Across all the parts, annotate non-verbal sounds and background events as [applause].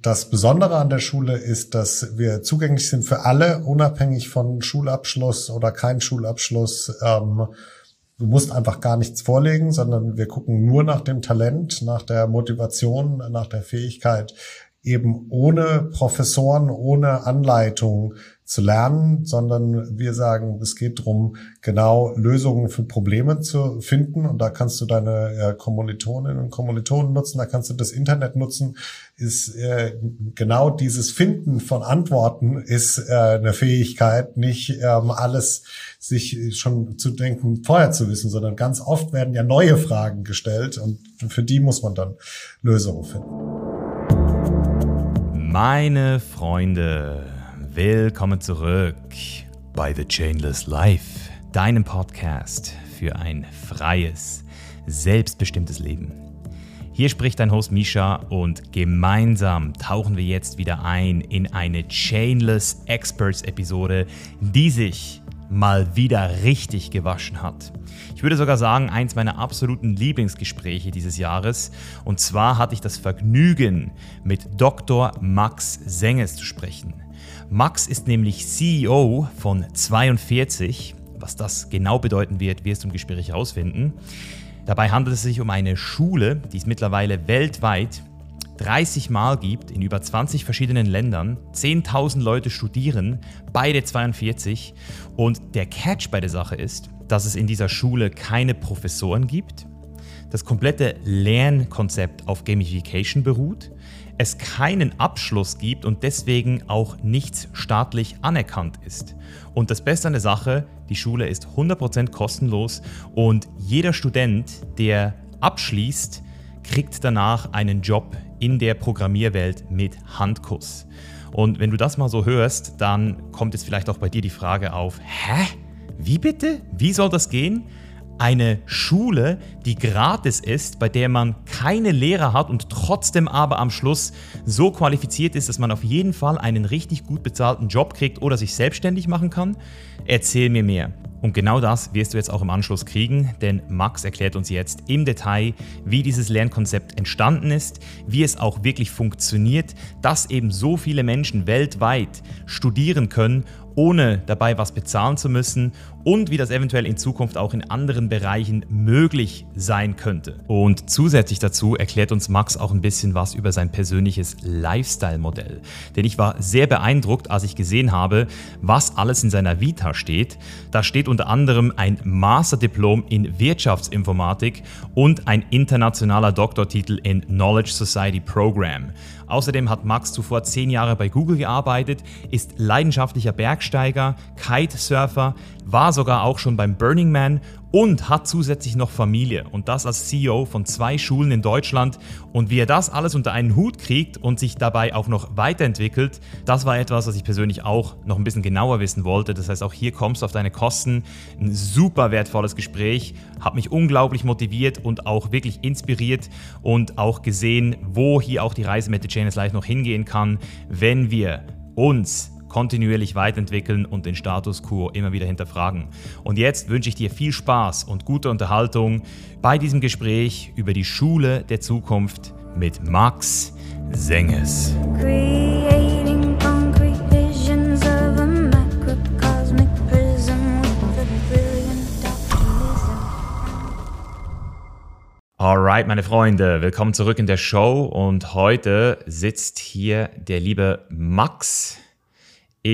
Das Besondere an der Schule ist, dass wir zugänglich sind für alle, unabhängig von Schulabschluss oder kein Schulabschluss. Ähm, du musst einfach gar nichts vorlegen, sondern wir gucken nur nach dem Talent, nach der Motivation, nach der Fähigkeit, eben ohne Professoren, ohne Anleitung zu lernen, sondern wir sagen, es geht darum, genau Lösungen für Probleme zu finden. Und da kannst du deine äh, Kommilitoninnen und Kommilitonen nutzen, da kannst du das Internet nutzen. Ist äh, genau dieses Finden von Antworten ist äh, eine Fähigkeit, nicht ähm, alles sich schon zu denken, vorher zu wissen, sondern ganz oft werden ja neue Fragen gestellt und für die muss man dann Lösungen finden. Meine Freunde, willkommen zurück bei The Chainless Life, deinem Podcast für ein freies, selbstbestimmtes Leben. Hier spricht dein Host Misha und gemeinsam tauchen wir jetzt wieder ein in eine Chainless Experts Episode, die sich mal wieder richtig gewaschen hat. Ich würde sogar sagen, eins meiner absoluten Lieblingsgespräche dieses Jahres. Und zwar hatte ich das Vergnügen, mit Dr. Max Senges zu sprechen. Max ist nämlich CEO von 42. Was das genau bedeuten wird, wirst du im Gespräch herausfinden. Dabei handelt es sich um eine Schule, die es mittlerweile weltweit 30 Mal gibt, in über 20 verschiedenen Ländern. 10.000 Leute studieren, beide 42. Und der Catch bei der Sache ist, dass es in dieser Schule keine Professoren gibt, das komplette Lernkonzept auf Gamification beruht, es keinen Abschluss gibt und deswegen auch nichts staatlich anerkannt ist. Und das Beste an der Sache, die Schule ist 100% kostenlos und jeder Student, der abschließt, kriegt danach einen Job in der Programmierwelt mit Handkuss. Und wenn du das mal so hörst, dann kommt jetzt vielleicht auch bei dir die Frage auf, hä? Wie bitte? Wie soll das gehen? Eine Schule, die gratis ist, bei der man keine Lehrer hat und trotzdem aber am Schluss so qualifiziert ist, dass man auf jeden Fall einen richtig gut bezahlten Job kriegt oder sich selbstständig machen kann? Erzähl mir mehr. Und genau das wirst du jetzt auch im Anschluss kriegen, denn Max erklärt uns jetzt im Detail, wie dieses Lernkonzept entstanden ist, wie es auch wirklich funktioniert, dass eben so viele Menschen weltweit studieren können ohne dabei was bezahlen zu müssen und wie das eventuell in Zukunft auch in anderen Bereichen möglich sein könnte. Und zusätzlich dazu erklärt uns Max auch ein bisschen was über sein persönliches Lifestyle-Modell. Denn ich war sehr beeindruckt, als ich gesehen habe, was alles in seiner Vita steht. Da steht unter anderem ein Masterdiplom in Wirtschaftsinformatik und ein internationaler Doktortitel in Knowledge Society Program. Außerdem hat Max zuvor zehn Jahre bei Google gearbeitet, ist leidenschaftlicher Bergsteiger, Kitesurfer, war sogar auch schon beim Burning Man und hat zusätzlich noch Familie und das als CEO von zwei Schulen in Deutschland. Und wie er das alles unter einen Hut kriegt und sich dabei auch noch weiterentwickelt, das war etwas, was ich persönlich auch noch ein bisschen genauer wissen wollte. Das heißt, auch hier kommst du auf deine Kosten. Ein super wertvolles Gespräch, hat mich unglaublich motiviert und auch wirklich inspiriert und auch gesehen, wo hier auch die Reise mit The Chain Life noch hingehen kann, wenn wir uns kontinuierlich weiterentwickeln und den Status quo immer wieder hinterfragen. Und jetzt wünsche ich dir viel Spaß und gute Unterhaltung bei diesem Gespräch über die Schule der Zukunft mit Max Senges. Alright, meine Freunde, willkommen zurück in der Show und heute sitzt hier der liebe Max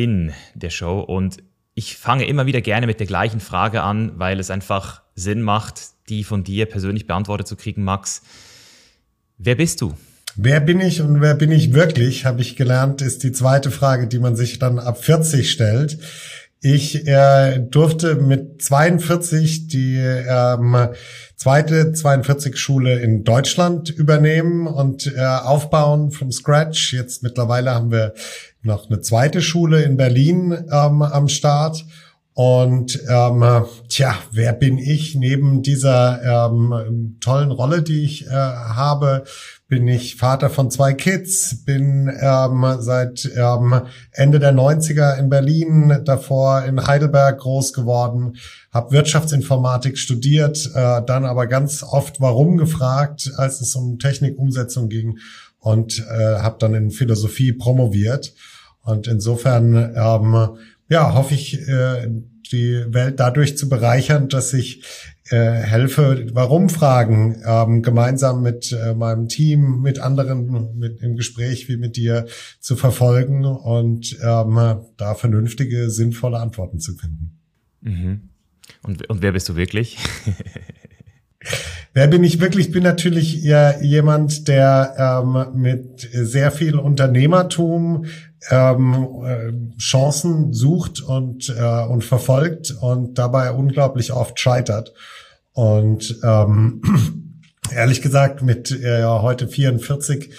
in der Show und ich fange immer wieder gerne mit der gleichen Frage an, weil es einfach Sinn macht, die von dir persönlich beantwortet zu kriegen, Max. Wer bist du? Wer bin ich und wer bin ich wirklich, habe ich gelernt, ist die zweite Frage, die man sich dann ab 40 stellt. Ich äh, durfte mit 42 die ähm, zweite 42 Schule in Deutschland übernehmen und äh, aufbauen from scratch. Jetzt mittlerweile haben wir noch eine zweite Schule in Berlin ähm, am Start. Und ähm, tja, wer bin ich neben dieser ähm, tollen Rolle, die ich äh, habe? Bin ich Vater von zwei Kids, bin ähm, seit ähm, Ende der 90er in Berlin, davor in Heidelberg groß geworden, habe Wirtschaftsinformatik studiert, äh, dann aber ganz oft warum gefragt, als es um Technikumsetzung ging und äh, habe dann in Philosophie promoviert. Und insofern ähm, ja, hoffe ich, äh, die Welt dadurch zu bereichern, dass ich äh, helfe, Warum-Fragen ähm, gemeinsam mit äh, meinem Team, mit anderen, mit im Gespräch wie mit dir zu verfolgen und ähm, da vernünftige, sinnvolle Antworten zu finden. Mhm. Und, und wer bist du wirklich? Wer bin ich wirklich? Ich bin natürlich eher jemand, der ähm, mit sehr viel Unternehmertum ähm, äh, Chancen sucht und, äh, und verfolgt und dabei unglaublich oft scheitert. Und ähm, [clears throat] ehrlich gesagt, mit äh, heute 44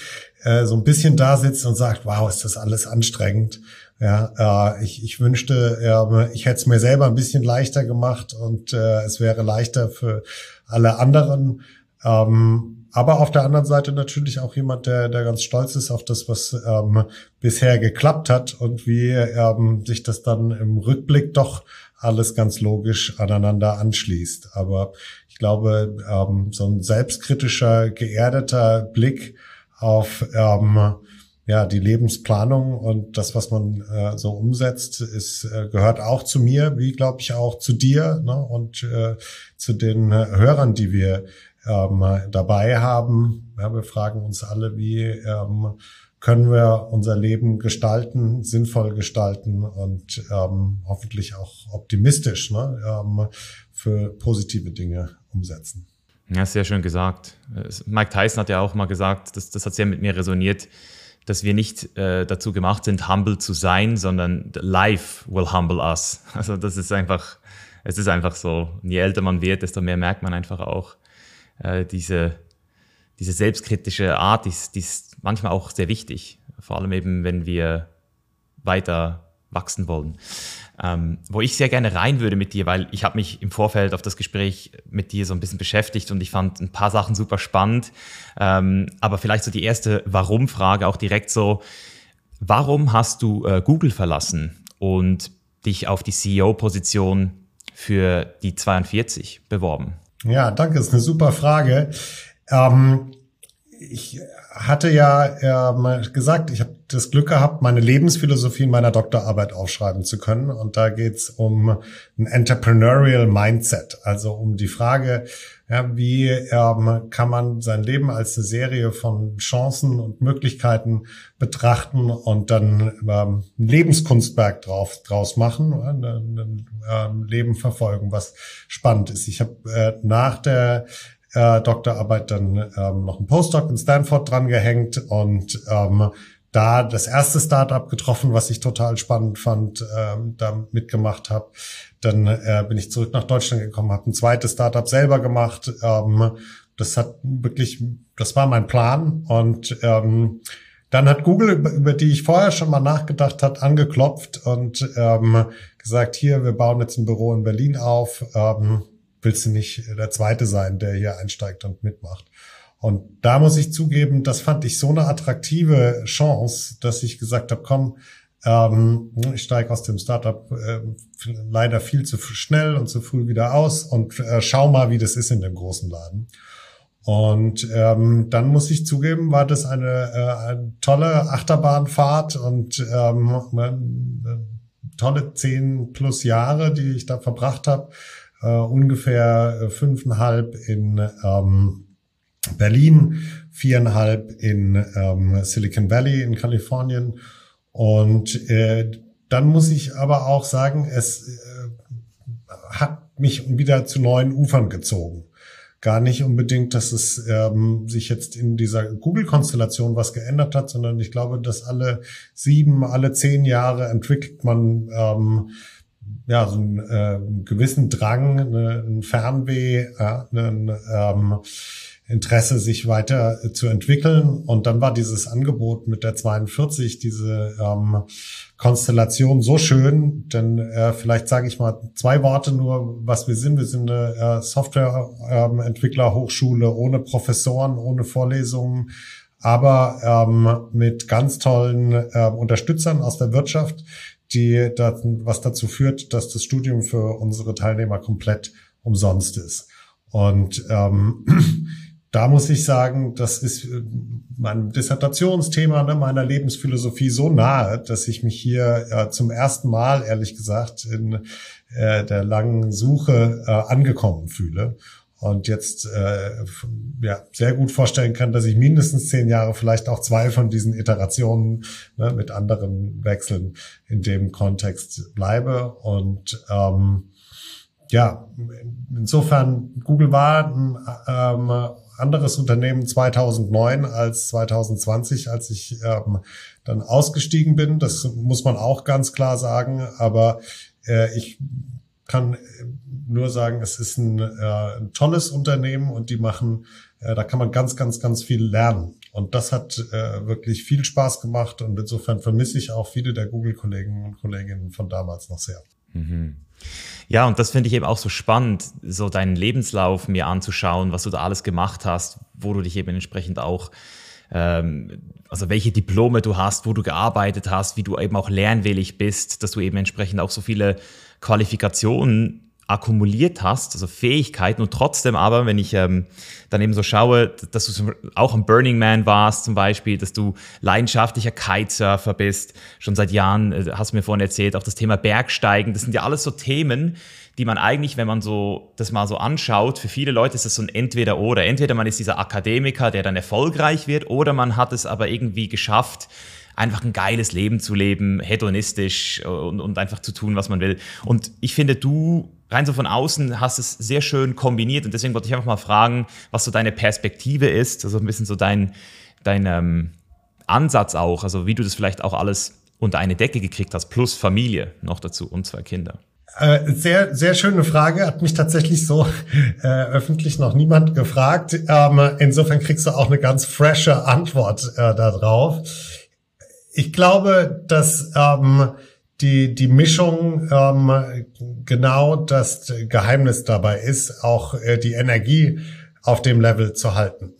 äh, so ein bisschen da sitzt und sagt, wow, ist das alles anstrengend. Ja, äh, ich, ich wünschte, äh, ich hätte es mir selber ein bisschen leichter gemacht und äh, es wäre leichter für alle anderen. Ähm, aber auf der anderen Seite natürlich auch jemand, der, der ganz stolz ist auf das, was ähm, bisher geklappt hat und wie ähm, sich das dann im Rückblick doch alles ganz logisch aneinander anschließt. Aber ich glaube, ähm, so ein selbstkritischer, geerdeter Blick auf ähm, ja, die Lebensplanung und das, was man äh, so umsetzt, ist, äh, gehört auch zu mir, wie glaube ich auch zu dir ne? und äh, zu den Hörern, die wir ähm, dabei haben. Ja, wir fragen uns alle, wie ähm, können wir unser Leben gestalten, sinnvoll gestalten und ähm, hoffentlich auch optimistisch ne, ähm, für positive Dinge umsetzen. Ja, sehr schön gesagt. Mike Tyson hat ja auch mal gesagt, das, das hat sehr mit mir resoniert, dass wir nicht äh, dazu gemacht sind, humble zu sein, sondern life will humble us. [laughs] Also das ist einfach, es ist einfach so. je älter man wird, desto mehr merkt man einfach auch äh, diese, diese selbstkritische Art, die ist, die ist manchmal auch sehr wichtig. Vor allem eben, wenn wir weiter wachsen wollen. Ähm, wo ich sehr gerne rein würde mit dir, weil ich habe mich im Vorfeld auf das Gespräch mit dir so ein bisschen beschäftigt und ich fand ein paar Sachen super spannend. Ähm, aber vielleicht so die erste Warum-Frage auch direkt so, warum hast du äh, Google verlassen und dich auf die CEO-Position für die 42 beworben? Ja, danke, das ist eine super Frage. Ähm, ich hatte ja äh, gesagt, ich habe das Glück gehabt, meine Lebensphilosophie in meiner Doktorarbeit aufschreiben zu können. Und da geht's um ein Entrepreneurial Mindset, also um die Frage, ja, wie ähm, kann man sein Leben als eine Serie von Chancen und Möglichkeiten betrachten und dann ähm, ein Lebenskunstwerk drauf, draus machen, ein, ein, ein Leben verfolgen, was spannend ist. Ich habe äh, nach der äh, Doktorarbeit dann ähm, noch ein Postdoc in Stanford dran gehängt und ähm, da das erste Startup getroffen, was ich total spannend fand, ähm, da mitgemacht habe. Dann äh, bin ich zurück nach Deutschland gekommen, habe ein zweites Startup selber gemacht. Ähm, das hat wirklich, das war mein Plan und ähm, dann hat Google, über die ich vorher schon mal nachgedacht hat, angeklopft und ähm, gesagt, hier, wir bauen jetzt ein Büro in Berlin auf. Ähm, willst du nicht der Zweite sein, der hier einsteigt und mitmacht. Und da muss ich zugeben, das fand ich so eine attraktive Chance, dass ich gesagt habe, komm, ähm, ich steige aus dem Startup äh, leider viel zu schnell und zu früh wieder aus und äh, schau mal, wie das ist in dem großen Laden. Und ähm, dann muss ich zugeben, war das eine, äh, eine tolle Achterbahnfahrt und ähm, eine tolle zehn plus Jahre, die ich da verbracht habe äh, ungefähr äh, fünfeinhalb in ähm, Berlin, viereinhalb in ähm, Silicon Valley in Kalifornien. Und äh, dann muss ich aber auch sagen, es äh, hat mich wieder zu neuen Ufern gezogen. Gar nicht unbedingt, dass es ähm, sich jetzt in dieser Google-Konstellation was geändert hat, sondern ich glaube, dass alle sieben, alle zehn Jahre entwickelt man ähm, ja, so einen, äh, gewissen Drang, eine, ein Fernweh, ja, ein ähm, Interesse, sich weiter zu entwickeln. Und dann war dieses Angebot mit der 42, diese ähm, Konstellation so schön, denn äh, vielleicht sage ich mal zwei Worte nur, was wir sind. Wir sind eine äh, Softwareentwickler-Hochschule ohne Professoren, ohne Vorlesungen, aber ähm, mit ganz tollen äh, Unterstützern aus der Wirtschaft, die da, was dazu führt, dass das Studium für unsere Teilnehmer komplett umsonst ist. Und ähm, da muss ich sagen, das ist äh, mein Dissertationsthema ne, meiner Lebensphilosophie so nahe, dass ich mich hier äh, zum ersten Mal, ehrlich gesagt, in äh, der langen Suche äh, angekommen fühle und jetzt äh, ja, sehr gut vorstellen kann, dass ich mindestens zehn Jahre, vielleicht auch zwei von diesen Iterationen ne, mit anderen Wechseln in dem Kontext bleibe. Und ähm, ja, insofern, Google war ähm, anderes Unternehmen 2009 als 2020, als ich ähm, dann ausgestiegen bin. Das muss man auch ganz klar sagen. Aber äh, ich kann nur sagen, es ist ein, äh, ein tolles Unternehmen und die machen, äh, da kann man ganz, ganz, ganz viel lernen. Und das hat äh, wirklich viel Spaß gemacht und insofern vermisse ich auch viele der Google-Kollegen und Kolleginnen von damals noch sehr. Mhm. Ja, und das finde ich eben auch so spannend, so deinen Lebenslauf mir anzuschauen, was du da alles gemacht hast, wo du dich eben entsprechend auch ähm, also welche Diplome du hast, wo du gearbeitet hast, wie du eben auch lernwillig bist, dass du eben entsprechend auch so viele Qualifikationen akkumuliert hast, also Fähigkeiten und trotzdem aber, wenn ich ähm, dann eben so schaue, dass du auch ein Burning Man warst zum Beispiel, dass du leidenschaftlicher Kitesurfer bist, schon seit Jahren, äh, hast du mir vorhin erzählt, auch das Thema Bergsteigen, das sind ja alles so Themen, die man eigentlich, wenn man so das mal so anschaut, für viele Leute ist das so ein Entweder-Oder. Entweder man ist dieser Akademiker, der dann erfolgreich wird, oder man hat es aber irgendwie geschafft, einfach ein geiles Leben zu leben, hedonistisch äh, und, und einfach zu tun, was man will. Und ich finde, du rein so von außen hast es sehr schön kombiniert und deswegen wollte ich einfach mal fragen, was so deine Perspektive ist, also ein bisschen so dein, dein ähm, Ansatz auch, also wie du das vielleicht auch alles unter eine Decke gekriegt hast, plus Familie noch dazu und zwei Kinder. Äh, sehr, sehr schöne Frage. Hat mich tatsächlich so äh, öffentlich noch niemand gefragt. Ähm, insofern kriegst du auch eine ganz frische Antwort äh, darauf. Ich glaube, dass ähm, die, die Mischung ähm, genau das Geheimnis dabei ist, auch äh, die Energie auf dem Level zu halten.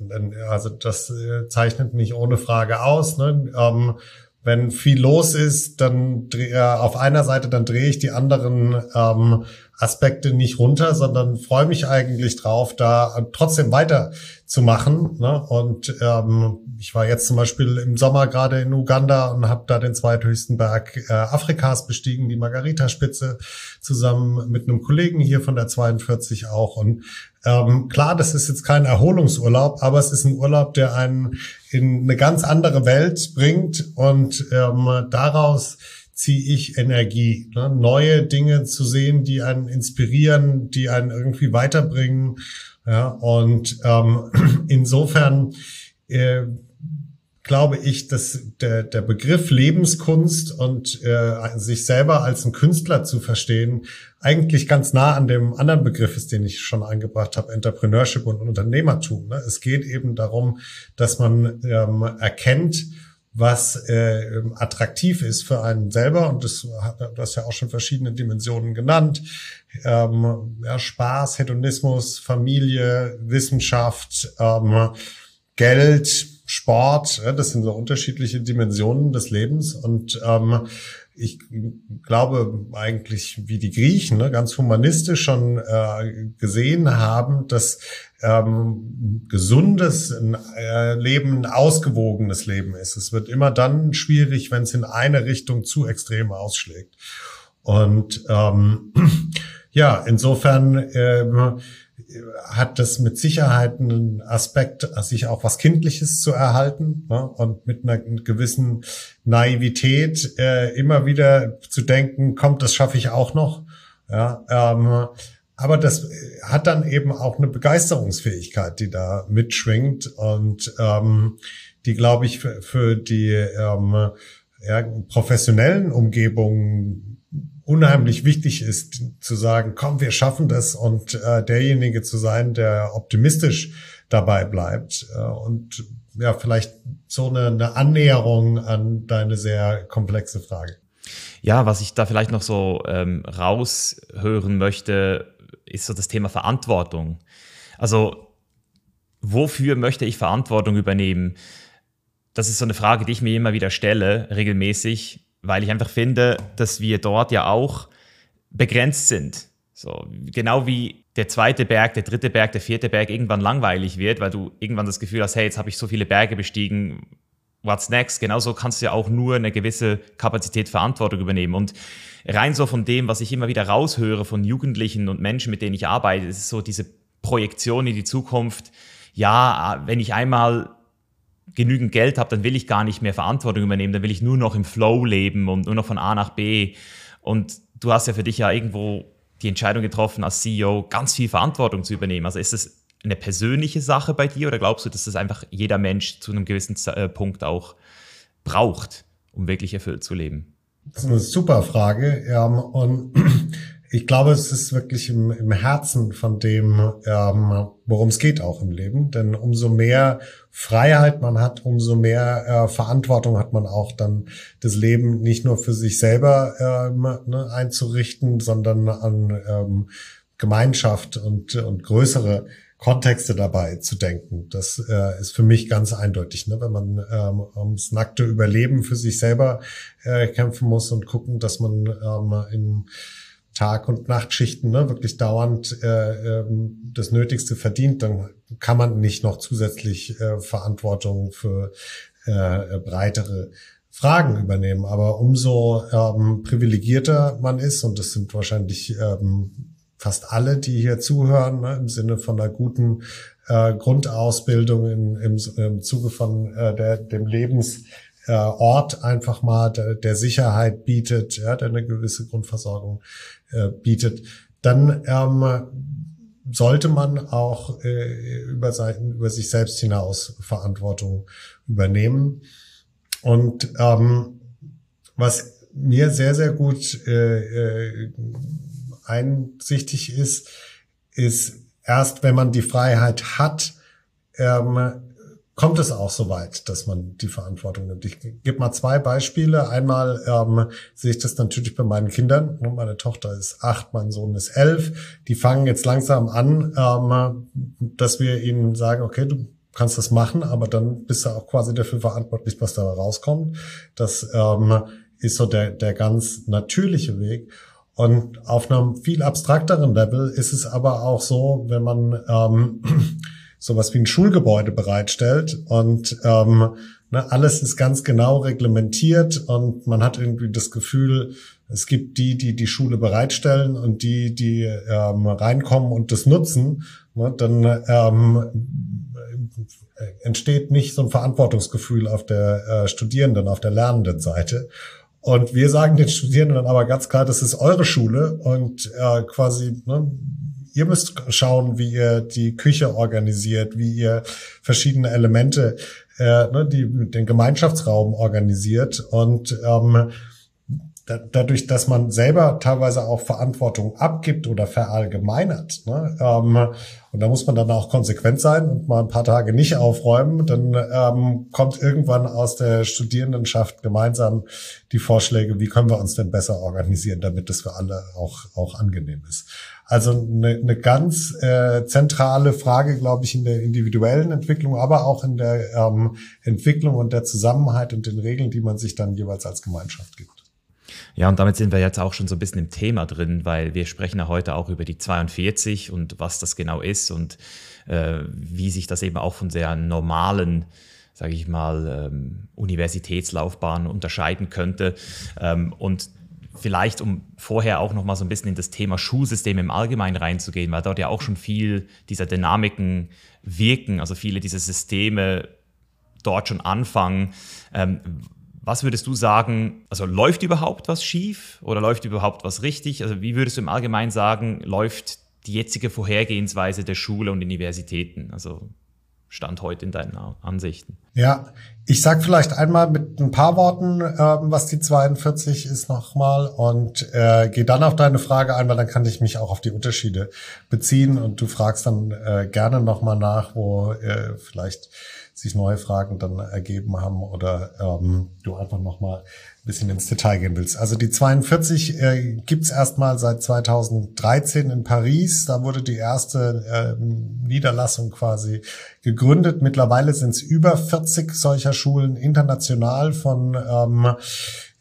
Also das äh, zeichnet mich ohne Frage aus. Ne? Ähm, wenn viel los ist, dann äh, auf einer Seite, dann drehe ich die anderen ähm, Aspekte nicht runter, sondern freue mich eigentlich drauf, da trotzdem weiterzumachen. Ne? Und ähm, ich war jetzt zum Beispiel im Sommer gerade in Uganda und habe da den zweithöchsten Berg äh, Afrikas bestiegen, die Margarita-Spitze, zusammen mit einem Kollegen hier von der 42 auch. Und ähm, klar, das ist jetzt kein Erholungsurlaub, aber es ist ein Urlaub, der einen in eine ganz andere Welt bringt und ähm, daraus ziehe ich Energie, ne? neue Dinge zu sehen, die einen inspirieren, die einen irgendwie weiterbringen. Ja, und ähm, [clears throat] insofern äh, glaube ich, dass der, der Begriff Lebenskunst und äh, sich selber als ein Künstler zu verstehen, eigentlich ganz nah an dem anderen Begriff ist, den ich schon eingebracht habe, Entrepreneurship und Unternehmertum. Ne? Es geht eben darum, dass man ähm, erkennt, was äh, attraktiv ist für einen selber. Und das hat das ja auch schon verschiedene Dimensionen genannt. Ähm, ja, Spaß, Hedonismus, Familie, Wissenschaft, ähm, Geld, Sport, das sind so unterschiedliche Dimensionen des Lebens und ähm, ich glaube eigentlich, wie die Griechen ne, ganz humanistisch schon äh, gesehen haben, dass ähm, gesundes äh, Leben ein ausgewogenes Leben ist. Es wird immer dann schwierig, wenn es in eine Richtung zu extrem ausschlägt. Und ähm, [clears throat] ja, insofern äh, hat das mit Sicherheit einen Aspekt, sich auch was Kindliches zu erhalten ne? und mit einer gewissen Naivität äh, immer wieder zu denken, kommt, das schaffe ich auch noch. Ja, ähm, aber das hat dann eben auch eine Begeisterungsfähigkeit, die da mitschwingt und ähm, die, glaube ich, für, für die ähm, ja, professionellen Umgebungen unheimlich wichtig ist, zu sagen, komm, wir schaffen das und äh, derjenige zu sein, der optimistisch dabei bleibt äh, und ja, vielleicht so eine, eine Annäherung an deine sehr komplexe Frage. Ja, was ich da vielleicht noch so ähm, raushören möchte, ist so das Thema Verantwortung. Also, wofür möchte ich Verantwortung übernehmen? Das ist so eine Frage, die ich mir immer wieder stelle, regelmäßig weil ich einfach finde, dass wir dort ja auch begrenzt sind. So, genau wie der zweite Berg, der dritte Berg, der vierte Berg irgendwann langweilig wird, weil du irgendwann das Gefühl hast, hey, jetzt habe ich so viele Berge bestiegen, what's next? Genauso kannst du ja auch nur eine gewisse Kapazität Verantwortung übernehmen. Und rein so von dem, was ich immer wieder raushöre von Jugendlichen und Menschen, mit denen ich arbeite, ist so diese Projektion in die Zukunft. Ja, wenn ich einmal genügend Geld habe, dann will ich gar nicht mehr Verantwortung übernehmen, dann will ich nur noch im Flow leben und nur noch von A nach B. Und du hast ja für dich ja irgendwo die Entscheidung getroffen, als CEO ganz viel Verantwortung zu übernehmen? Also ist es eine persönliche Sache bei dir oder glaubst du, dass das einfach jeder Mensch zu einem gewissen äh, Punkt auch braucht, um wirklich erfüllt zu leben? Das ist eine super Frage. und ich glaube, es ist wirklich im, im Herzen von dem, ähm, worum es geht auch im Leben. Denn umso mehr Freiheit man hat, umso mehr äh, Verantwortung hat man auch dann das Leben nicht nur für sich selber ähm, ne, einzurichten, sondern an ähm, Gemeinschaft und, und größere Kontexte dabei zu denken. Das äh, ist für mich ganz eindeutig, ne? wenn man ähm, ums nackte Überleben für sich selber äh, kämpfen muss und gucken, dass man ähm, in Tag- und Nachtschichten ne, wirklich dauernd äh, ähm, das Nötigste verdient, dann kann man nicht noch zusätzlich äh, Verantwortung für äh, breitere Fragen übernehmen. Aber umso ähm, privilegierter man ist, und das sind wahrscheinlich ähm, fast alle, die hier zuhören, ne, im Sinne von einer guten äh, Grundausbildung in, im, im Zuge von äh, der, dem Lebens äh, Ort einfach mal der, der Sicherheit bietet, ja, der eine gewisse Grundversorgung äh, bietet, dann ähm, sollte man auch äh, über, sein, über sich selbst hinaus Verantwortung übernehmen. Und ähm, was mir sehr, sehr gut äh, äh, einsichtig ist, ist erst, wenn man die Freiheit hat, ähm, kommt es auch so weit, dass man die Verantwortung nimmt. Ich gebe mal zwei Beispiele. Einmal ähm, sehe ich das natürlich bei meinen Kindern. Meine Tochter ist acht, mein Sohn ist elf. Die fangen jetzt langsam an, ähm, dass wir ihnen sagen, okay, du kannst das machen, aber dann bist du auch quasi dafür verantwortlich, was da rauskommt. Das ähm, ist so der, der ganz natürliche Weg. Und auf einem viel abstrakteren Level ist es aber auch so, wenn man ähm, sowas wie ein Schulgebäude bereitstellt und ähm, ne, alles ist ganz genau reglementiert und man hat irgendwie das Gefühl, es gibt die, die die Schule bereitstellen und die, die ähm, reinkommen und das nutzen, ne, dann ähm, entsteht nicht so ein Verantwortungsgefühl auf der äh, Studierenden, auf der lernenden Seite. Und wir sagen den Studierenden aber ganz klar, das ist eure Schule und äh, quasi ne, Ihr müsst schauen, wie ihr die Küche organisiert, wie ihr verschiedene Elemente, äh, ne, die, den Gemeinschaftsraum organisiert. Und ähm, dadurch, dass man selber teilweise auch Verantwortung abgibt oder verallgemeinert, ne, ähm, und da muss man dann auch konsequent sein und mal ein paar Tage nicht aufräumen, dann ähm, kommt irgendwann aus der Studierendenschaft gemeinsam die Vorschläge, wie können wir uns denn besser organisieren, damit es für alle auch, auch angenehm ist. Also eine, eine ganz äh, zentrale Frage, glaube ich, in der individuellen Entwicklung, aber auch in der ähm, Entwicklung und der Zusammenhalt und den Regeln, die man sich dann jeweils als Gemeinschaft gibt. Ja, und damit sind wir jetzt auch schon so ein bisschen im Thema drin, weil wir sprechen ja heute auch über die 42 und was das genau ist und äh, wie sich das eben auch von sehr normalen sage ich mal, ähm, Universitätslaufbahn unterscheiden könnte. Ähm, und vielleicht, um vorher auch noch mal so ein bisschen in das Thema Schulsystem im Allgemeinen reinzugehen, weil dort ja auch schon viel dieser Dynamiken wirken, also viele dieser Systeme dort schon anfangen. Ähm, was würdest du sagen, also läuft überhaupt was schief oder läuft überhaupt was richtig? Also wie würdest du im Allgemeinen sagen, läuft die jetzige Vorhergehensweise der Schule und Universitäten? Also Stand heute in deinen Ansichten? Ja, ich sag vielleicht einmal mit ein paar Worten, ähm, was die 42 ist nochmal und äh, gehe dann auf deine Frage ein, weil dann kann ich mich auch auf die Unterschiede beziehen und du fragst dann äh, gerne nochmal nach, wo äh, vielleicht sich neue Fragen dann ergeben haben oder ähm, du einfach nochmal ein bisschen ins Detail gehen willst. Also die 42 äh, gibt's erstmal seit 2013 in Paris. Da wurde die erste äh, Niederlassung quasi gegründet. Mittlerweile sind es über 40 solcher Schulen international von ähm,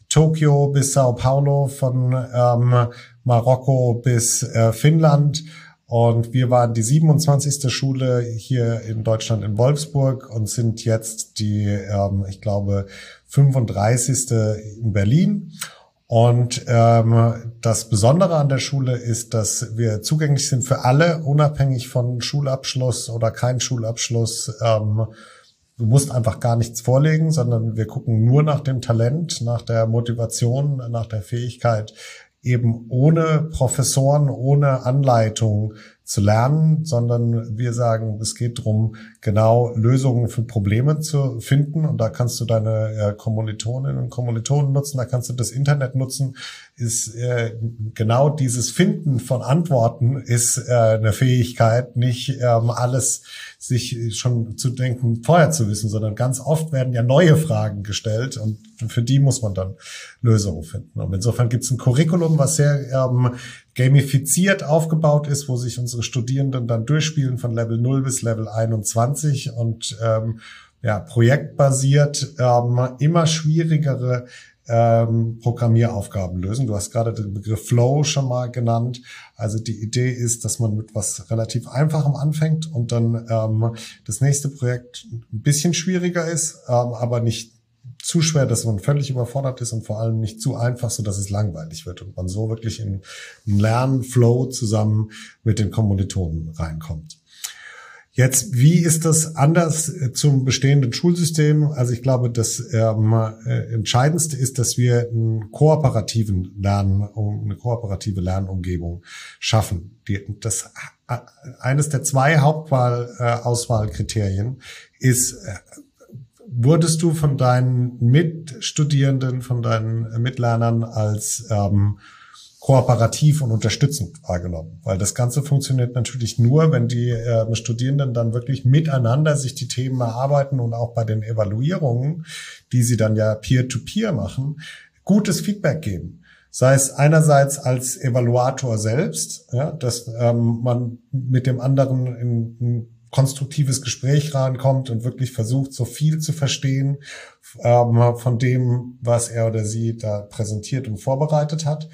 Tokio bis Sao Paulo, von ähm, Marokko bis äh, Finnland. Und wir waren die 27. Schule hier in Deutschland in Wolfsburg und sind jetzt die, ähm, ich glaube, 35. in Berlin. Und ähm, das Besondere an der Schule ist, dass wir zugänglich sind für alle, unabhängig von Schulabschluss oder kein Schulabschluss. Ähm, du musst einfach gar nichts vorlegen, sondern wir gucken nur nach dem Talent, nach der Motivation, nach der Fähigkeit, eben ohne Professoren, ohne Anleitung zu lernen, sondern wir sagen, es geht darum, genau Lösungen für Probleme zu finden. Und da kannst du deine äh, Kommilitoninnen und Kommilitonen nutzen, da kannst du das Internet nutzen. Ist äh, genau dieses Finden von Antworten ist äh, eine Fähigkeit, nicht ähm, alles sich schon zu denken, vorher zu wissen, sondern ganz oft werden ja neue Fragen gestellt und für die muss man dann Lösungen finden. Und insofern gibt es ein Curriculum, was sehr ähm, gamifiziert aufgebaut ist, wo sich unsere Studierenden dann durchspielen von Level 0 bis Level 21 und ähm, ja, projektbasiert ähm, immer schwierigere ähm, Programmieraufgaben lösen. Du hast gerade den Begriff Flow schon mal genannt. Also die Idee ist, dass man mit was relativ Einfachem anfängt und dann ähm, das nächste Projekt ein bisschen schwieriger ist, ähm, aber nicht zu schwer, dass man völlig überfordert ist und vor allem nicht zu einfach, so dass es langweilig wird und man so wirklich in einen Lernflow zusammen mit den Kommilitonen reinkommt. Jetzt, wie ist das anders zum bestehenden Schulsystem? Also ich glaube, das ähm, äh, Entscheidendste ist, dass wir einen kooperativen Lernen, eine kooperative Lernumgebung schaffen. Die, das, äh, eines der zwei Hauptwahl-Auswahlkriterien äh, ist, äh, wurdest du von deinen Mitstudierenden, von deinen Mitlernern als ähm, kooperativ und unterstützend wahrgenommen. Weil das Ganze funktioniert natürlich nur, wenn die äh, Studierenden dann wirklich miteinander sich die Themen erarbeiten und auch bei den Evaluierungen, die sie dann ja peer-to-peer -peer machen, gutes Feedback geben sei es einerseits als Evaluator selbst, ja, dass ähm, man mit dem anderen in, in konstruktives Gespräch rankommt und wirklich versucht, so viel zu verstehen ähm, von dem, was er oder sie da präsentiert und vorbereitet hat.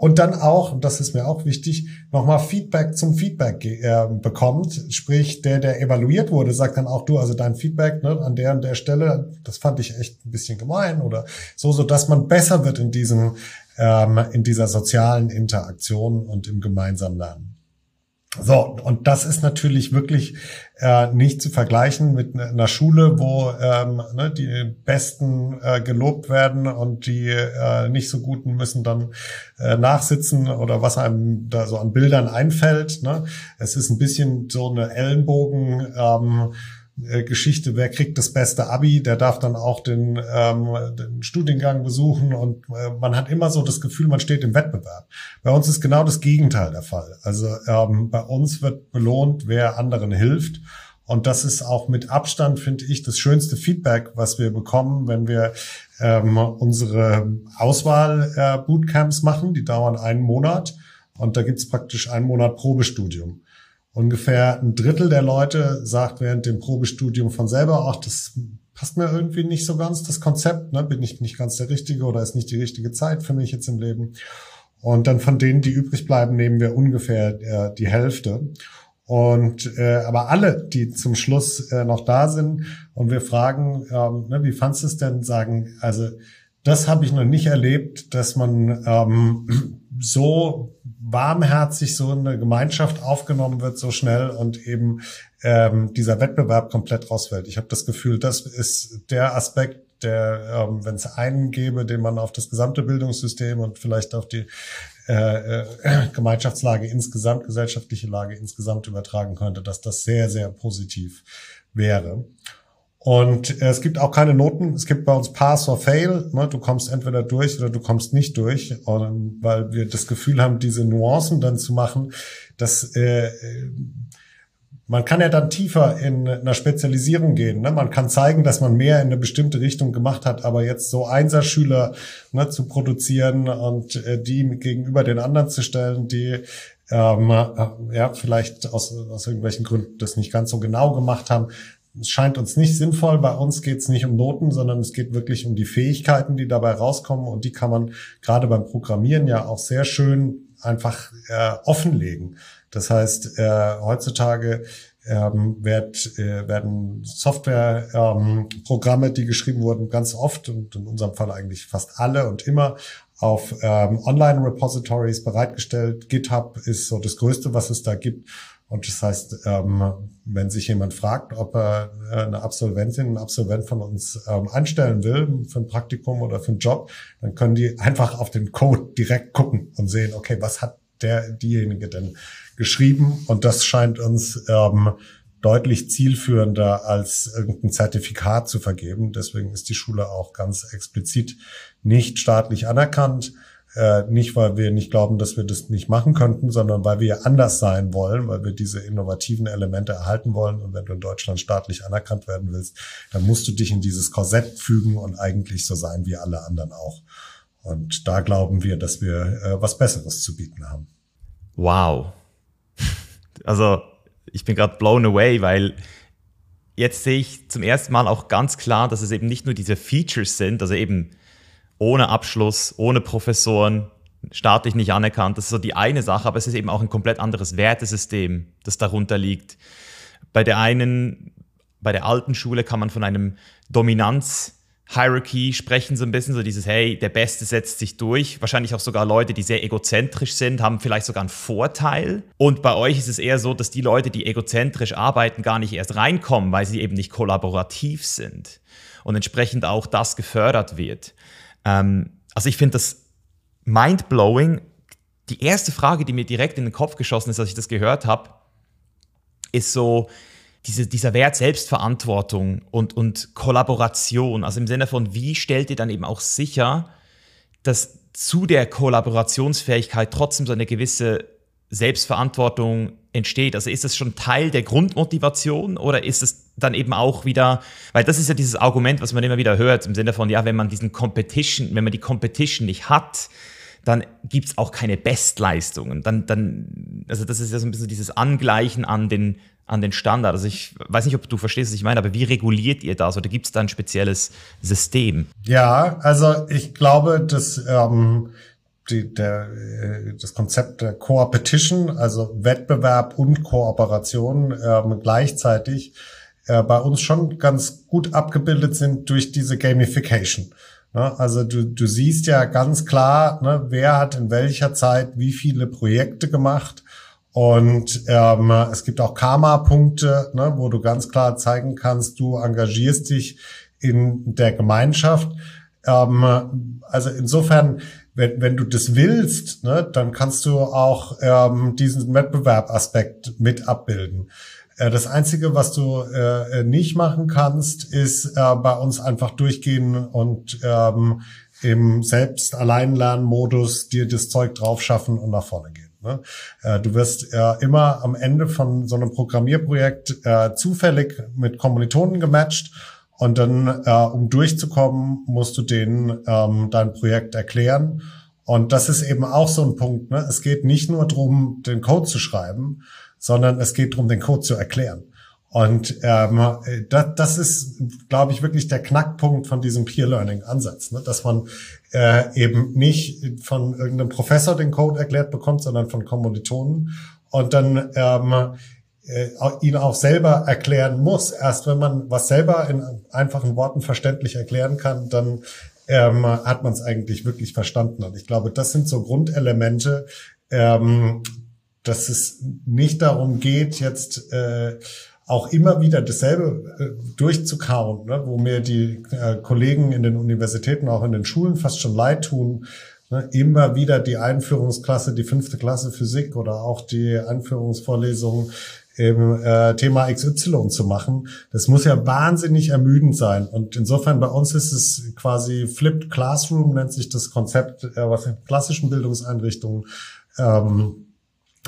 Und dann auch, und das ist mir auch wichtig, nochmal Feedback zum Feedback äh, bekommt. Sprich, der, der evaluiert wurde, sagt dann auch du, also dein Feedback ne, an der und der Stelle, das fand ich echt ein bisschen gemein oder so, so dass man besser wird in diesem, ähm, in dieser sozialen Interaktion und im gemeinsamen Lernen. So, und das ist natürlich wirklich äh, nicht zu vergleichen mit einer Schule, wo ähm, ne, die Besten äh, gelobt werden und die äh, nicht so Guten müssen dann äh, nachsitzen oder was einem da so an Bildern einfällt. Ne? Es ist ein bisschen so eine Ellenbogen. Ähm, äh, Geschichte, wer kriegt das beste Abi, der darf dann auch den, ähm, den Studiengang besuchen und äh, man hat immer so das Gefühl, man steht im Wettbewerb. Bei uns ist genau das Gegenteil der Fall. Also ähm, bei uns wird belohnt, wer anderen hilft. Und das ist auch mit Abstand, finde ich, das schönste Feedback, was wir bekommen, wenn wir ähm, unsere Auswahl-Bootcamps äh, machen. Die dauern einen Monat und da gibt's praktisch einen Monat Probestudium. Ungefähr ein Drittel der Leute sagt während dem Probestudium von selber, ach, das passt mir irgendwie nicht so ganz, das Konzept, ne? bin ich nicht ganz der Richtige oder ist nicht die richtige Zeit für mich jetzt im Leben. Und dann von denen, die übrig bleiben, nehmen wir ungefähr äh, die Hälfte. Und äh, aber alle, die zum Schluss äh, noch da sind und wir fragen, ähm, ne, wie fandst du es denn, sagen, also das habe ich noch nicht erlebt, dass man ähm, [clears throat] so warmherzig so eine Gemeinschaft aufgenommen wird so schnell und eben ähm, dieser Wettbewerb komplett rausfällt. Ich habe das Gefühl, das ist der Aspekt, der, ähm, wenn es einen gäbe, den man auf das gesamte Bildungssystem und vielleicht auf die äh, äh, [clears throat] Gemeinschaftslage insgesamt, gesellschaftliche Lage insgesamt übertragen könnte, dass das sehr, sehr positiv wäre. Und äh, es gibt auch keine Noten. Es gibt bei uns Pass or Fail. Ne? Du kommst entweder durch oder du kommst nicht durch, und, weil wir das Gefühl haben, diese Nuancen dann zu machen, dass äh, man kann ja dann tiefer in einer Spezialisierung gehen. Ne? Man kann zeigen, dass man mehr in eine bestimmte Richtung gemacht hat, aber jetzt so Einserschüler ne, zu produzieren und äh, die gegenüber den anderen zu stellen, die ähm, äh, ja vielleicht aus, aus irgendwelchen Gründen das nicht ganz so genau gemacht haben, es scheint uns nicht sinnvoll. Bei uns geht es nicht um Noten, sondern es geht wirklich um die Fähigkeiten, die dabei rauskommen. Und die kann man gerade beim Programmieren ja auch sehr schön einfach äh, offenlegen. Das heißt, äh, heutzutage ähm, werd, äh, werden Softwareprogramme, ähm, die geschrieben wurden, ganz oft und in unserem Fall eigentlich fast alle und immer auf ähm, Online-Repositories bereitgestellt. GitHub ist so das Größte, was es da gibt. Und das heißt, ähm, wenn sich jemand fragt, ob er äh, eine Absolventin, einen Absolvent von uns ähm, einstellen will für ein Praktikum oder für einen Job, dann können die einfach auf den Code direkt gucken und sehen, okay, was hat der, diejenige denn geschrieben? Und das scheint uns ähm, deutlich zielführender als irgendein Zertifikat zu vergeben. Deswegen ist die Schule auch ganz explizit nicht staatlich anerkannt. Äh, nicht, weil wir nicht glauben, dass wir das nicht machen könnten, sondern weil wir anders sein wollen, weil wir diese innovativen Elemente erhalten wollen. Und wenn du in Deutschland staatlich anerkannt werden willst, dann musst du dich in dieses Korsett fügen und eigentlich so sein wie alle anderen auch. Und da glauben wir, dass wir äh, was Besseres zu bieten haben. Wow. Also ich bin gerade blown away, weil jetzt sehe ich zum ersten Mal auch ganz klar, dass es eben nicht nur diese Features sind, also eben ohne Abschluss, ohne Professoren, staatlich nicht anerkannt. Das ist so die eine Sache, aber es ist eben auch ein komplett anderes Wertesystem, das darunter liegt. Bei der einen, bei der alten Schule kann man von einem Dominanz Hierarchy sprechen so ein bisschen, so dieses, hey, der Beste setzt sich durch. Wahrscheinlich auch sogar Leute, die sehr egozentrisch sind, haben vielleicht sogar einen Vorteil. Und bei euch ist es eher so, dass die Leute, die egozentrisch arbeiten, gar nicht erst reinkommen, weil sie eben nicht kollaborativ sind. Und entsprechend auch das gefördert wird. Ähm, also ich finde das mind-blowing. Die erste Frage, die mir direkt in den Kopf geschossen ist, als ich das gehört habe, ist so, diese, dieser Wert Selbstverantwortung und, und Kollaboration, also im Sinne von, wie stellt ihr dann eben auch sicher, dass zu der Kollaborationsfähigkeit trotzdem so eine gewisse Selbstverantwortung entsteht? Also ist das schon Teil der Grundmotivation oder ist es dann eben auch wieder, weil das ist ja dieses Argument, was man immer wieder hört, im Sinne von, ja, wenn man diesen Competition, wenn man die Competition nicht hat, dann gibt es auch keine Bestleistungen. Dann, dann, also das ist ja so ein bisschen dieses Angleichen an den an den Standard. Also ich weiß nicht, ob du verstehst, was ich meine, aber wie reguliert ihr das oder gibt es da ein spezielles System? Ja, also ich glaube, dass ähm, die, der, äh, das Konzept der Co-Petition, also Wettbewerb und Kooperation ähm, gleichzeitig äh, bei uns schon ganz gut abgebildet sind durch diese Gamification. Ne? Also du, du siehst ja ganz klar, ne, wer hat in welcher Zeit wie viele Projekte gemacht und ähm, es gibt auch Karma-Punkte, ne, wo du ganz klar zeigen kannst, du engagierst dich in der Gemeinschaft. Ähm, also insofern, wenn, wenn du das willst, ne, dann kannst du auch ähm, diesen Wettbewerbaspekt mit abbilden. Äh, das Einzige, was du äh, nicht machen kannst, ist äh, bei uns einfach durchgehen und ähm, im Selbst-Alleinlernen-Modus dir das Zeug drauf schaffen und nach vorne gehen. Ne? Äh, du wirst äh, immer am Ende von so einem Programmierprojekt äh, zufällig mit Kommilitonen gematcht und dann, um durchzukommen, musst du denen ähm, dein Projekt erklären. Und das ist eben auch so ein Punkt. Ne? Es geht nicht nur darum, den Code zu schreiben, sondern es geht darum, den Code zu erklären. Und ähm, das, das ist, glaube ich, wirklich der Knackpunkt von diesem Peer-Learning-Ansatz, ne? dass man äh, eben nicht von irgendeinem Professor den Code erklärt bekommt, sondern von Kommilitonen und dann ähm, äh, ihn auch selber erklären muss. Erst wenn man was selber in einfachen Worten verständlich erklären kann, dann ähm, hat man es eigentlich wirklich verstanden. Und ich glaube, das sind so Grundelemente, ähm, dass es nicht darum geht, jetzt äh, auch immer wieder dasselbe äh, durchzukauen, ne, wo mir die äh, Kollegen in den Universitäten, auch in den Schulen fast schon leid tun, ne, immer wieder die Einführungsklasse, die fünfte Klasse Physik oder auch die Einführungsvorlesung im äh, Thema XY zu machen. Das muss ja wahnsinnig ermüdend sein. Und insofern bei uns ist es quasi Flipped Classroom, nennt sich das Konzept, äh, was in klassischen Bildungseinrichtungen ähm,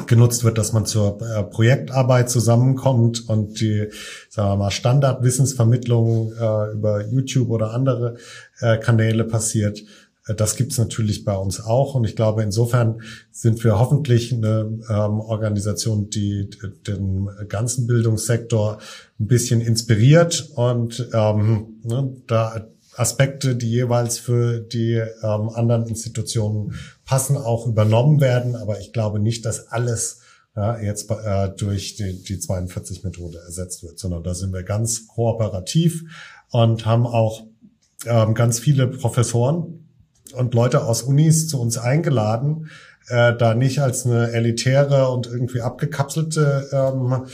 genutzt wird, dass man zur äh, Projektarbeit zusammenkommt und die sagen wir mal, Standardwissensvermittlung äh, über YouTube oder andere äh, Kanäle passiert. Äh, das gibt's natürlich bei uns auch. Und ich glaube, insofern sind wir hoffentlich eine ähm, Organisation, die den ganzen Bildungssektor ein bisschen inspiriert und ähm, ne, da Aspekte, die jeweils für die ähm, anderen Institutionen passen, auch übernommen werden. Aber ich glaube nicht, dass alles ja, jetzt äh, durch die, die 42-Methode ersetzt wird, sondern da sind wir ganz kooperativ und haben auch ähm, ganz viele Professoren und Leute aus Unis zu uns eingeladen, äh, da nicht als eine elitäre und irgendwie abgekapselte ähm,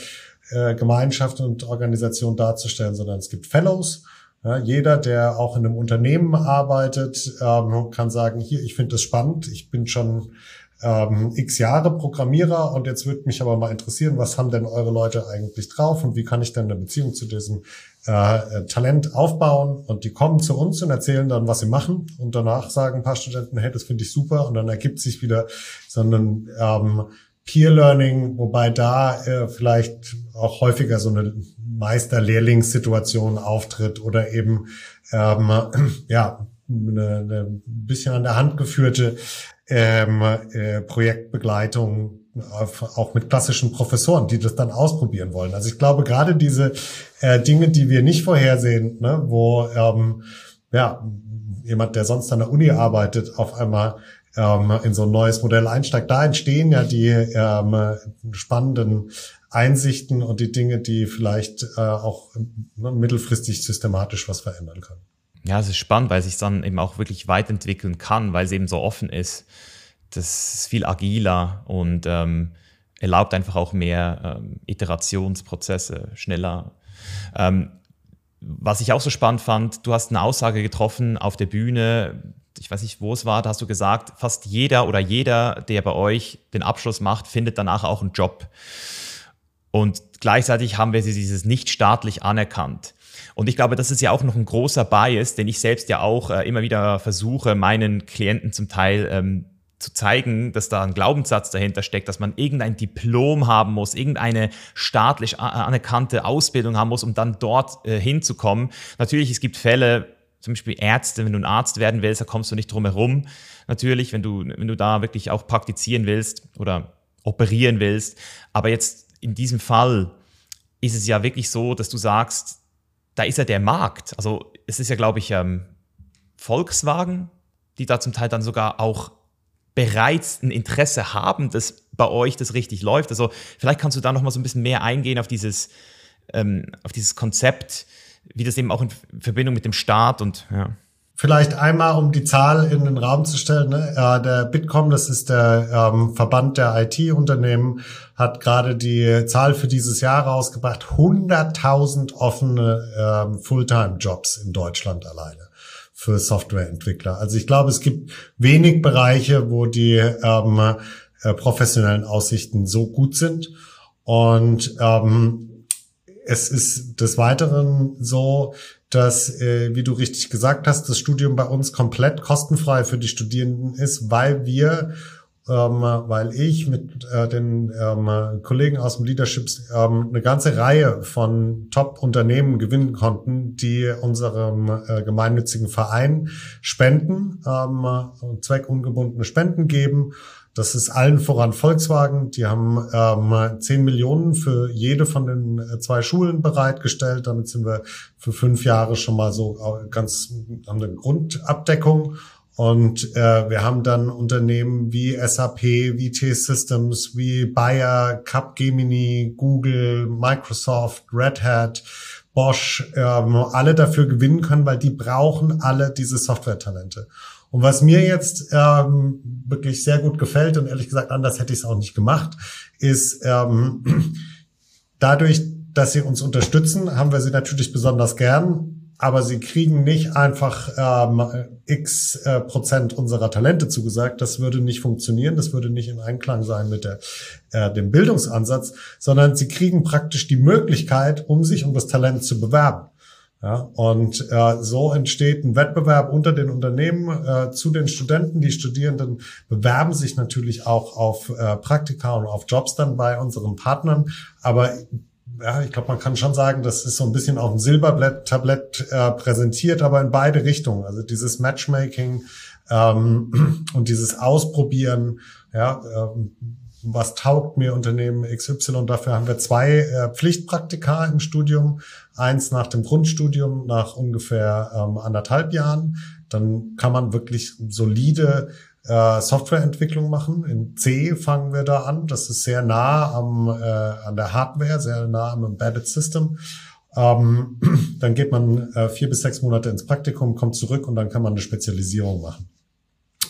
äh, Gemeinschaft und Organisation darzustellen, sondern es gibt Fellows. Ja, jeder, der auch in einem Unternehmen arbeitet, ähm, kann sagen, hier, ich finde das spannend, ich bin schon ähm, x Jahre Programmierer und jetzt würde mich aber mal interessieren, was haben denn eure Leute eigentlich drauf und wie kann ich denn eine Beziehung zu diesem äh, Talent aufbauen und die kommen zu uns und erzählen dann, was sie machen und danach sagen ein paar Studenten, hey, das finde ich super und dann ergibt sich wieder so ein ähm, Peer Learning, wobei da äh, vielleicht auch häufiger so eine Meister-Lehrlingssituation auftritt oder eben ähm, [clears throat] ja eine, eine bisschen an der Hand geführte ähm, äh, Projektbegleitung auch mit klassischen Professoren, die das dann ausprobieren wollen. Also ich glaube, gerade diese äh, Dinge, die wir nicht vorhersehen, ne, wo ähm, ja, jemand, der sonst an der Uni arbeitet, auf einmal ähm, in so ein neues Modell einsteigt, da entstehen ja die ähm, spannenden Einsichten und die Dinge, die vielleicht äh, auch ne, mittelfristig systematisch was verändern können. Ja, es ist spannend, weil es sich dann eben auch wirklich weiterentwickeln kann, weil es eben so offen ist. Das ist viel agiler und ähm, erlaubt einfach auch mehr ähm, Iterationsprozesse, schneller. Ähm, was ich auch so spannend fand, du hast eine Aussage getroffen auf der Bühne, ich weiß nicht, wo es war, da hast du gesagt, fast jeder oder jeder, der bei euch den Abschluss macht, findet danach auch einen Job. Und gleichzeitig haben wir dieses nicht staatlich anerkannt. Und ich glaube, das ist ja auch noch ein großer Bias, den ich selbst ja auch äh, immer wieder versuche, meinen Klienten zum Teil ähm, zu zeigen, dass da ein Glaubenssatz dahinter steckt, dass man irgendein Diplom haben muss, irgendeine staatlich anerkannte Ausbildung haben muss, um dann dort äh, hinzukommen. Natürlich, es gibt Fälle, zum Beispiel Ärzte, wenn du ein Arzt werden willst, da kommst du nicht drum herum. Natürlich, wenn du, wenn du da wirklich auch praktizieren willst oder operieren willst. Aber jetzt in diesem Fall ist es ja wirklich so, dass du sagst, da ist ja der Markt. Also es ist ja, glaube ich, ähm, Volkswagen, die da zum Teil dann sogar auch bereits ein Interesse haben, dass bei euch das richtig läuft. Also vielleicht kannst du da noch mal so ein bisschen mehr eingehen auf dieses, ähm, auf dieses Konzept, wie das eben auch in Verbindung mit dem Staat und ja. Vielleicht einmal, um die Zahl in den Raum zu stellen. Ne? Äh, der Bitkom, das ist der ähm, Verband der IT-Unternehmen, hat gerade die Zahl für dieses Jahr rausgebracht. 100.000 offene ähm, Fulltime-Jobs in Deutschland alleine für Softwareentwickler. Also ich glaube, es gibt wenig Bereiche, wo die ähm, äh, professionellen Aussichten so gut sind. Und ähm, es ist des Weiteren so, dass, äh, wie du richtig gesagt hast, das Studium bei uns komplett kostenfrei für die Studierenden ist, weil wir, ähm, weil ich mit äh, den ähm, Kollegen aus dem Leadership ähm, eine ganze Reihe von Top-Unternehmen gewinnen konnten, die unserem äh, gemeinnützigen Verein Spenden, ähm, zweckungebundene Spenden geben das ist allen voran Volkswagen. Die haben ähm, 10 Millionen für jede von den äh, zwei Schulen bereitgestellt. Damit sind wir für fünf Jahre schon mal so äh, ganz haben eine Grundabdeckung. Und äh, wir haben dann Unternehmen wie SAP, wie T-Systems, wie Bayer, Capgemini, Google, Microsoft, Red Hat, Bosch, ähm, alle dafür gewinnen können, weil die brauchen alle diese Software-Talente. Und was mir jetzt ähm, wirklich sehr gut gefällt und ehrlich gesagt anders hätte ich es auch nicht gemacht, ist ähm, [clears throat] dadurch, dass sie uns unterstützen, haben wir sie natürlich besonders gern. Aber sie kriegen nicht einfach ähm, x äh, Prozent unserer Talente zugesagt. Das würde nicht funktionieren. Das würde nicht in Einklang sein mit der, äh, dem Bildungsansatz, sondern sie kriegen praktisch die Möglichkeit, um sich um das Talent zu bewerben. Ja, und äh, so entsteht ein Wettbewerb unter den Unternehmen äh, zu den Studenten. Die Studierenden bewerben sich natürlich auch auf äh, Praktika und auf Jobs dann bei unseren Partnern. Aber ja, ich glaube, man kann schon sagen, das ist so ein bisschen auf dem Silbertablett äh, präsentiert, aber in beide Richtungen. Also dieses Matchmaking Ähm, [clears throat] und dieses Ausprobieren, ja, ähm, was taugt mir Unternehmen XY. Dafür haben wir zwei äh, Pflichtpraktika im Studium. Eins nach dem Grundstudium, nach ungefähr ähm, anderthalb Jahren. Dann kann man wirklich solide äh, Softwareentwicklung machen. In C fangen wir da an. Das ist sehr nah am, äh, an der Hardware, sehr nah am Embedded System. Ähm, [clears throat] dann geht man äh, vier bis sechs Monate ins Praktikum, kommt zurück und dann kann man eine Spezialisierung machen.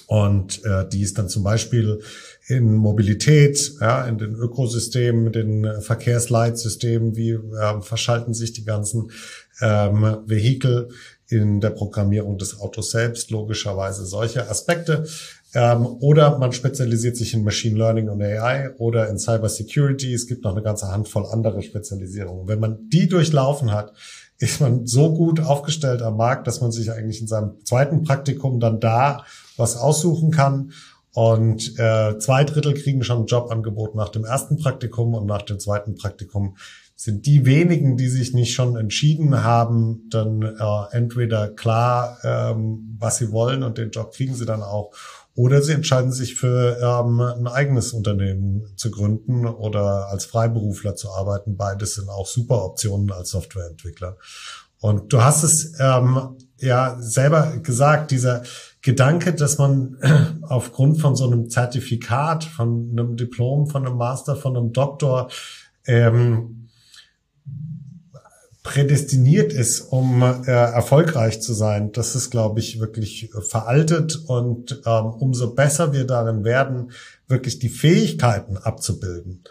Und äh, die ist dann zum Beispiel in Mobilität, ja, in den Ökosystemen, den Verkehrsleitsystemen, wie äh, verschalten sich die ganzen ähm, Vehikel in der Programmierung des Autos selbst, logischerweise solche Aspekte. Ähm, oder man spezialisiert sich in Machine Learning und AI oder in Cyber Security. Es gibt noch eine ganze Handvoll andere Spezialisierungen. Wenn man die durchlaufen hat, ist man so gut aufgestellt am Markt, dass man sich eigentlich in seinem zweiten Praktikum dann da was aussuchen kann. Und äh, zwei Drittel kriegen schon ein Jobangebot nach dem ersten Praktikum und nach dem zweiten Praktikum sind die wenigen, die sich nicht schon entschieden haben, dann äh, entweder klar, ähm, was sie wollen und den Job kriegen sie dann auch, oder sie entscheiden sich für ähm, ein eigenes Unternehmen zu gründen oder als Freiberufler zu arbeiten. Beides sind auch super Optionen als Softwareentwickler. Und du hast es ähm, ja selber gesagt, dieser Gedanke, dass man [clears throat] aufgrund von so einem Zertifikat, von einem Diplom, von einem Master, von einem Doktor ähm, prädestiniert ist, um äh, erfolgreich zu sein, das ist, glaube ich, wirklich veraltet. Und ähm, umso besser wir darin werden, wirklich die Fähigkeiten abzubilden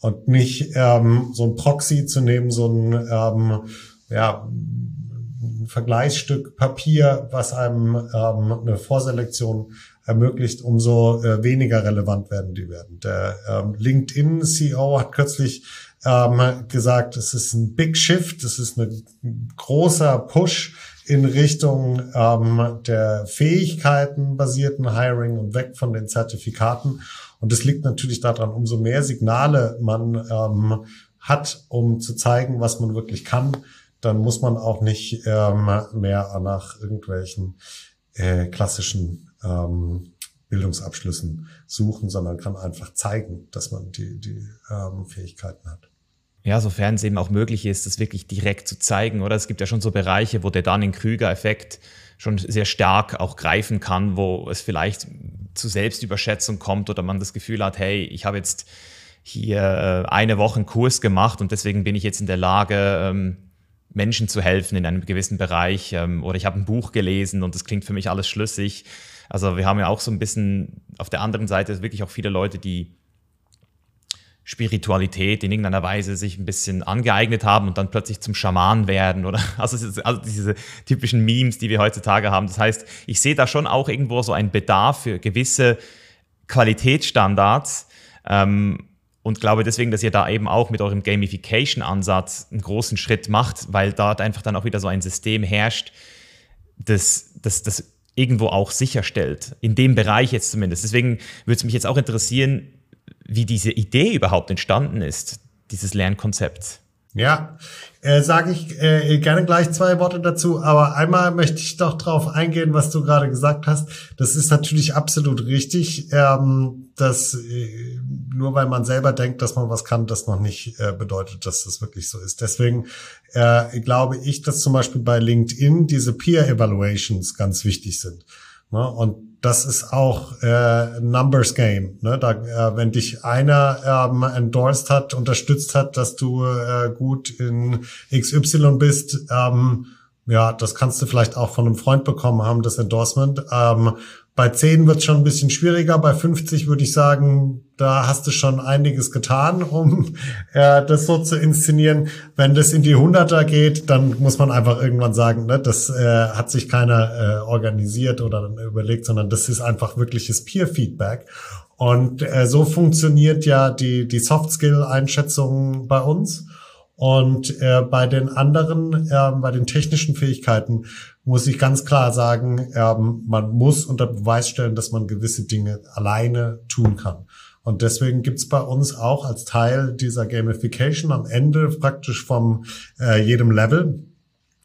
und nicht ähm, so ein Proxy zu nehmen, so ein ähm, ja, ein Vergleichsstück Papier, was einem ähm, eine Vorselektion ermöglicht, umso äh, weniger relevant werden die werden. Der ähm, LinkedIn-CEO hat kürzlich ähm, gesagt, es ist ein Big Shift, es ist ein großer Push in Richtung ähm, der Fähigkeiten basierten Hiring und weg von den Zertifikaten. Und es liegt natürlich daran, umso mehr Signale man ähm, hat, um zu zeigen, was man wirklich kann, dann muss man auch nicht ähm, mehr nach irgendwelchen äh, klassischen ähm, Bildungsabschlüssen suchen, sondern kann einfach zeigen, dass man die, die ähm, Fähigkeiten hat. Ja, sofern es eben auch möglich ist, das wirklich direkt zu zeigen, oder? Es gibt ja schon so Bereiche, wo der Dunning-Krüger-Effekt schon sehr stark auch greifen kann, wo es vielleicht zu Selbstüberschätzung kommt oder man das Gefühl hat, hey, ich habe jetzt hier äh, eine Woche einen Kurs gemacht und deswegen bin ich jetzt in der Lage, ähm, Menschen zu helfen in einem gewissen Bereich ähm, oder ich habe ein Buch gelesen und das klingt für mich alles schlüssig. Also wir haben ja auch so ein bisschen auf der anderen Seite wirklich auch viele Leute, die Spiritualität in irgendeiner Weise sich ein bisschen angeeignet haben und dann plötzlich zum Schaman werden oder [laughs] also, also diese typischen Memes, die wir heutzutage haben. Das heißt, ich sehe da schon auch irgendwo so einen Bedarf für gewisse Qualitätsstandards, ähm, und glaube deswegen, dass ihr da eben auch mit eurem Gamification-Ansatz einen großen Schritt macht, weil dort einfach dann auch wieder so ein System herrscht, das, das, das irgendwo auch sicherstellt, in dem Bereich jetzt zumindest. Deswegen würde es mich jetzt auch interessieren, wie diese Idee überhaupt entstanden ist, dieses Lernkonzept. Ja, äh, sage ich äh, gerne gleich zwei Worte dazu, aber einmal möchte ich doch darauf eingehen, was du gerade gesagt hast. Das ist natürlich absolut richtig, ähm, dass äh, nur weil man selber denkt, dass man was kann, das noch nicht äh, bedeutet, dass das wirklich so ist. Deswegen äh, glaube ich, dass zum Beispiel bei LinkedIn diese Peer Evaluations ganz wichtig sind. Ne? Und das ist auch äh, Numbers Game. Ne? Da, äh, wenn dich einer ähm, endorsed hat, unterstützt hat, dass du äh, gut in XY bist, ähm, ja, das kannst du vielleicht auch von einem Freund bekommen haben, das Endorsement. Ähm, bei 10 wird es schon ein bisschen schwieriger. Bei 50 würde ich sagen, da hast du schon einiges getan, um [laughs] äh, das so zu inszenieren. Wenn das in die Hunderter geht, dann muss man einfach irgendwann sagen, ne, das äh, hat sich keiner äh, organisiert oder überlegt, sondern das ist einfach wirkliches Peer-Feedback. Und äh, so funktioniert ja die, die Soft-Skill-Einschätzung bei uns. Und äh, bei den anderen, äh, bei den technischen Fähigkeiten muss ich ganz klar sagen, ähm, man muss unter Beweis stellen, dass man gewisse Dinge alleine tun kann. Und deswegen gibt's bei uns auch als Teil dieser Gamification am Ende praktisch vom äh, jedem Level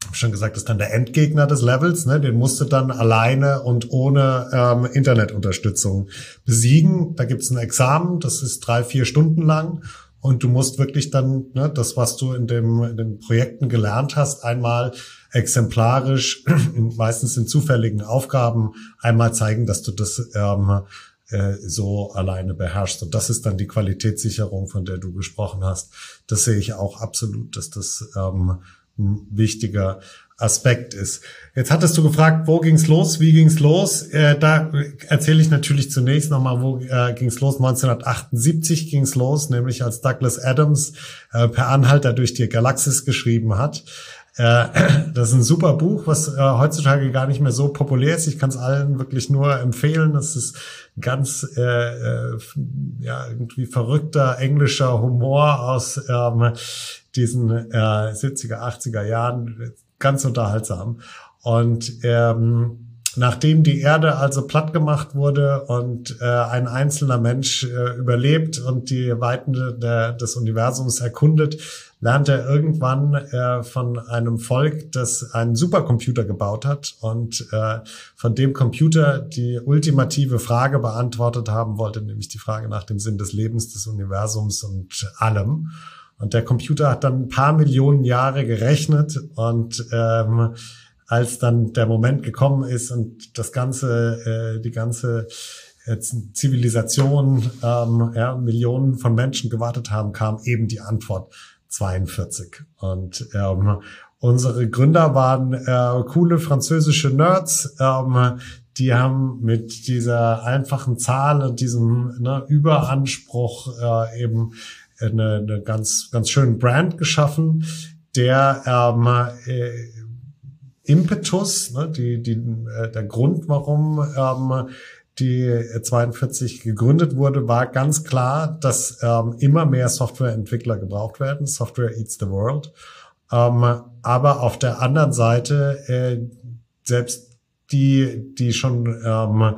habe schon gesagt, das ist dann der Endgegner des Levels, ne? den musst du dann alleine und ohne ähm, Internetunterstützung besiegen. Da gibt's ein Examen, das ist drei, vier Stunden lang und du musst wirklich dann ne, das, was du in, dem, in den Projekten gelernt hast, einmal exemplarisch, [clears throat] meistens in zufälligen Aufgaben, einmal zeigen, dass du das ähm, äh, so alleine beherrschst. Und das ist dann die Qualitätssicherung, von der du gesprochen hast. Das sehe ich auch absolut, dass das ähm, ein wichtiger Aspekt ist. Jetzt hattest du gefragt, wo ging's los, wie ging's los? Äh, da erzähle ich natürlich zunächst nochmal, wo äh, ging's los. 1978 ging's los, nämlich als Douglas Adams äh, per Anhalter durch die Galaxis geschrieben hat. [clears throat] Das ist ein super Buch, was äh, heutzutage gar nicht mehr so populär ist. Ich kann es allen wirklich nur empfehlen. Das ist ganz äh, äh, ja irgendwie verrückter englischer Humor aus ähm, diesen äh, 70er, 80er Jahren ganz unterhaltsam. Und ähm, nachdem die Erde also platt gemacht wurde und äh, ein einzelner Mensch äh, überlebt und die Weiten der, des Universums erkundet, lernt er irgendwann äh, von einem Volk, das einen Supercomputer gebaut hat und äh, von dem Computer die ultimative Frage beantwortet haben wollte, nämlich die Frage nach dem Sinn des Lebens, des Universums und allem. Und der Computer hat dann ein paar Millionen Jahre gerechnet und ähm, als dann der Moment gekommen ist und das ganze, äh, die ganze äh, Zivilisation, ähm, ja, Millionen von Menschen gewartet haben, kam eben die Antwort 42. Und ähm, unsere Gründer waren äh, coole französische Nerds, ähm, die haben mit dieser einfachen Zahl und diesem ne, Überanspruch äh, eben eine, eine ganz, ganz schönen Brand geschaffen, der ähm, äh, Impetus, ne, die, die, äh, der Grund, warum ähm, die 42 gegründet wurde, war ganz klar, dass ähm, immer mehr Softwareentwickler gebraucht werden. Software eats the world. Ähm, aber auf der anderen Seite, äh, selbst die, die schon ähm,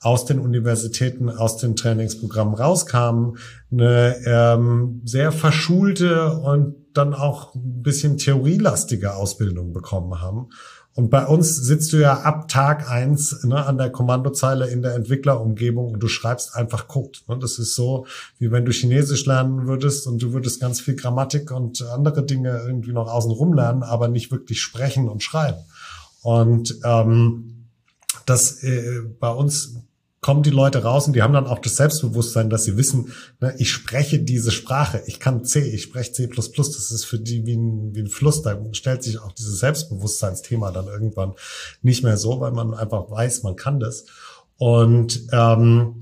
aus den Universitäten, aus den Trainingsprogrammen rauskamen, eine ähm, sehr verschulte und dann auch ein bisschen theorielastige Ausbildung bekommen haben. Und bei uns sitzt du ja ab Tag eins ne, an der Kommandozeile in der Entwicklerumgebung und du schreibst einfach Code. Ne? Das ist so, wie wenn du Chinesisch lernen würdest und du würdest ganz viel Grammatik und andere Dinge irgendwie noch außenrum lernen, aber nicht wirklich sprechen und schreiben. Und ähm, das äh, bei uns kommen die Leute raus und die haben dann auch das Selbstbewusstsein, dass sie wissen, ne, ich spreche diese Sprache, ich kann C, ich spreche C++, das ist für die wie ein, wie ein Fluss, da stellt sich auch dieses Selbstbewusstseinsthema dann irgendwann nicht mehr so, weil man einfach weiß, man kann das. Und ähm,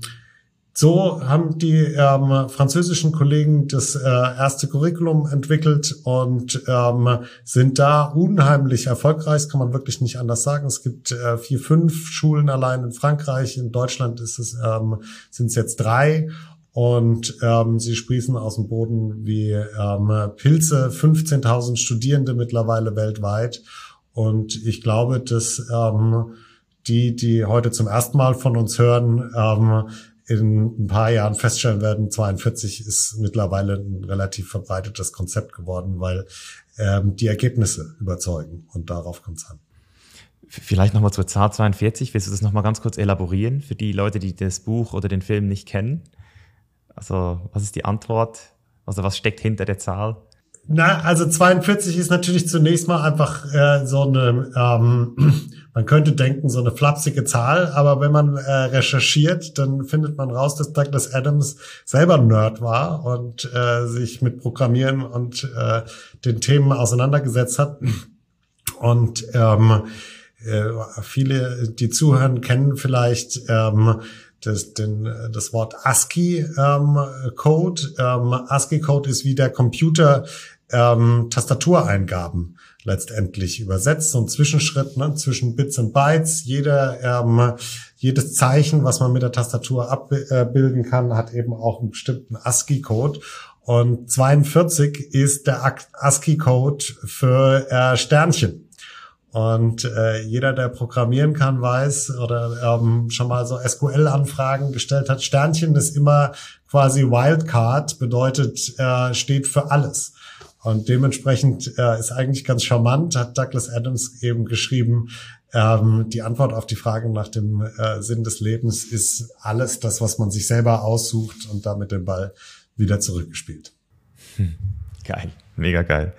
so haben die ähm, französischen Kollegen das äh, erste Curriculum entwickelt und ähm, sind da unheimlich erfolgreich, kann man wirklich nicht anders sagen. Es gibt äh, vier, fünf Schulen allein in Frankreich. In Deutschland ist es, ähm, sind es jetzt drei. Und ähm, sie sprießen aus dem Boden wie ähm, Pilze, 15.000 Studierende mittlerweile weltweit. Und ich glaube, dass ähm, die, die heute zum ersten Mal von uns hören, ähm, in ein paar Jahren feststellen werden, 42 ist mittlerweile ein relativ verbreitetes Konzept geworden, weil ähm, die Ergebnisse überzeugen und darauf kommt es an. Vielleicht nochmal zur Zahl 42. Willst du das nochmal ganz kurz elaborieren für die Leute, die das Buch oder den Film nicht kennen? Also, was ist die Antwort? Also, was steckt hinter der Zahl? Na, also 42 ist natürlich zunächst mal einfach äh, so eine, ähm, man könnte denken, so eine flapsige Zahl, aber wenn man äh, recherchiert, dann findet man raus, dass Douglas Adams selber Nerd war und äh, sich mit Programmieren und äh, den Themen auseinandergesetzt hat. Und ähm, äh, viele, die zuhören, kennen vielleicht ähm, das, den, das Wort ASCII-Code. Ähm, ähm, ASCII-Code ist wie der Computer ähm, Tastatureingaben letztendlich übersetzt, so ein Zwischenschritt ne, zwischen Bits und Bytes. Jeder, ähm, jedes Zeichen, was man mit der Tastatur abbilden kann, hat eben auch einen bestimmten ASCII-Code. Und 42 ist der ASCII-Code für äh, Sternchen. Und äh, jeder, der programmieren kann, weiß oder ähm, schon mal so SQL-Anfragen gestellt hat, Sternchen ist immer quasi Wildcard, bedeutet, äh, steht für alles. Und dementsprechend äh, ist eigentlich ganz charmant, hat Douglas Adams eben geschrieben, ähm, die Antwort auf die Frage nach dem äh, Sinn des Lebens ist alles das, was man sich selber aussucht und damit den Ball wieder zurückgespielt. Hm. Geil, mega geil.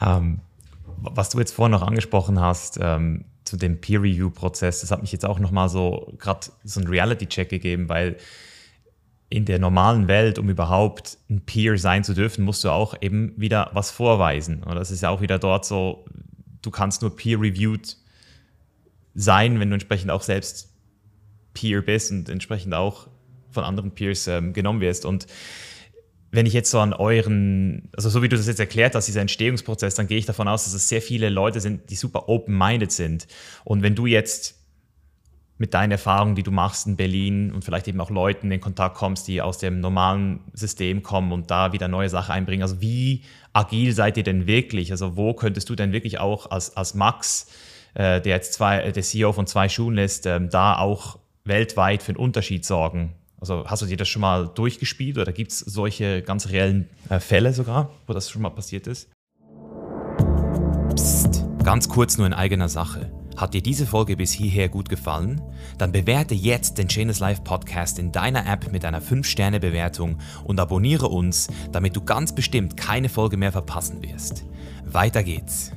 Ähm, was du jetzt vorhin noch angesprochen hast, ähm, zu dem Peer-Review-Prozess, das hat mich jetzt auch nochmal so gerade so ein Reality-Check gegeben, weil in der normalen Welt, um überhaupt ein Peer sein zu dürfen, musst du auch eben wieder was vorweisen. Und das ist ja auch wieder dort so, du kannst nur peer-reviewed sein, wenn du entsprechend auch selbst Peer bist und entsprechend auch von anderen Peers ähm, genommen wirst. Und wenn ich jetzt so an euren, also so wie du das jetzt erklärt hast, dieser Entstehungsprozess, dann gehe ich davon aus, dass es sehr viele Leute sind, die super open-minded sind. Und wenn du jetzt mit deinen Erfahrungen, die du machst in Berlin und vielleicht eben auch Leuten in Kontakt kommst, die aus dem normalen System kommen und da wieder neue Sachen einbringen. Also wie agil seid ihr denn wirklich? Also wo könntest du denn wirklich auch als, als Max, äh, der jetzt zwei, äh, der CEO von zwei Schulen ist, ähm, da auch weltweit für einen Unterschied sorgen? Also hast du dir das schon mal durchgespielt oder gibt es solche ganz reellen äh, Fälle sogar, wo das schon mal passiert ist? Psst, ganz kurz nur in eigener Sache. Hat dir diese Folge bis hierher gut gefallen? Dann bewerte jetzt den Chainless Life Podcast in deiner App mit einer 5-Sterne-Bewertung und abonniere uns, damit du ganz bestimmt keine Folge mehr verpassen wirst. Weiter geht's.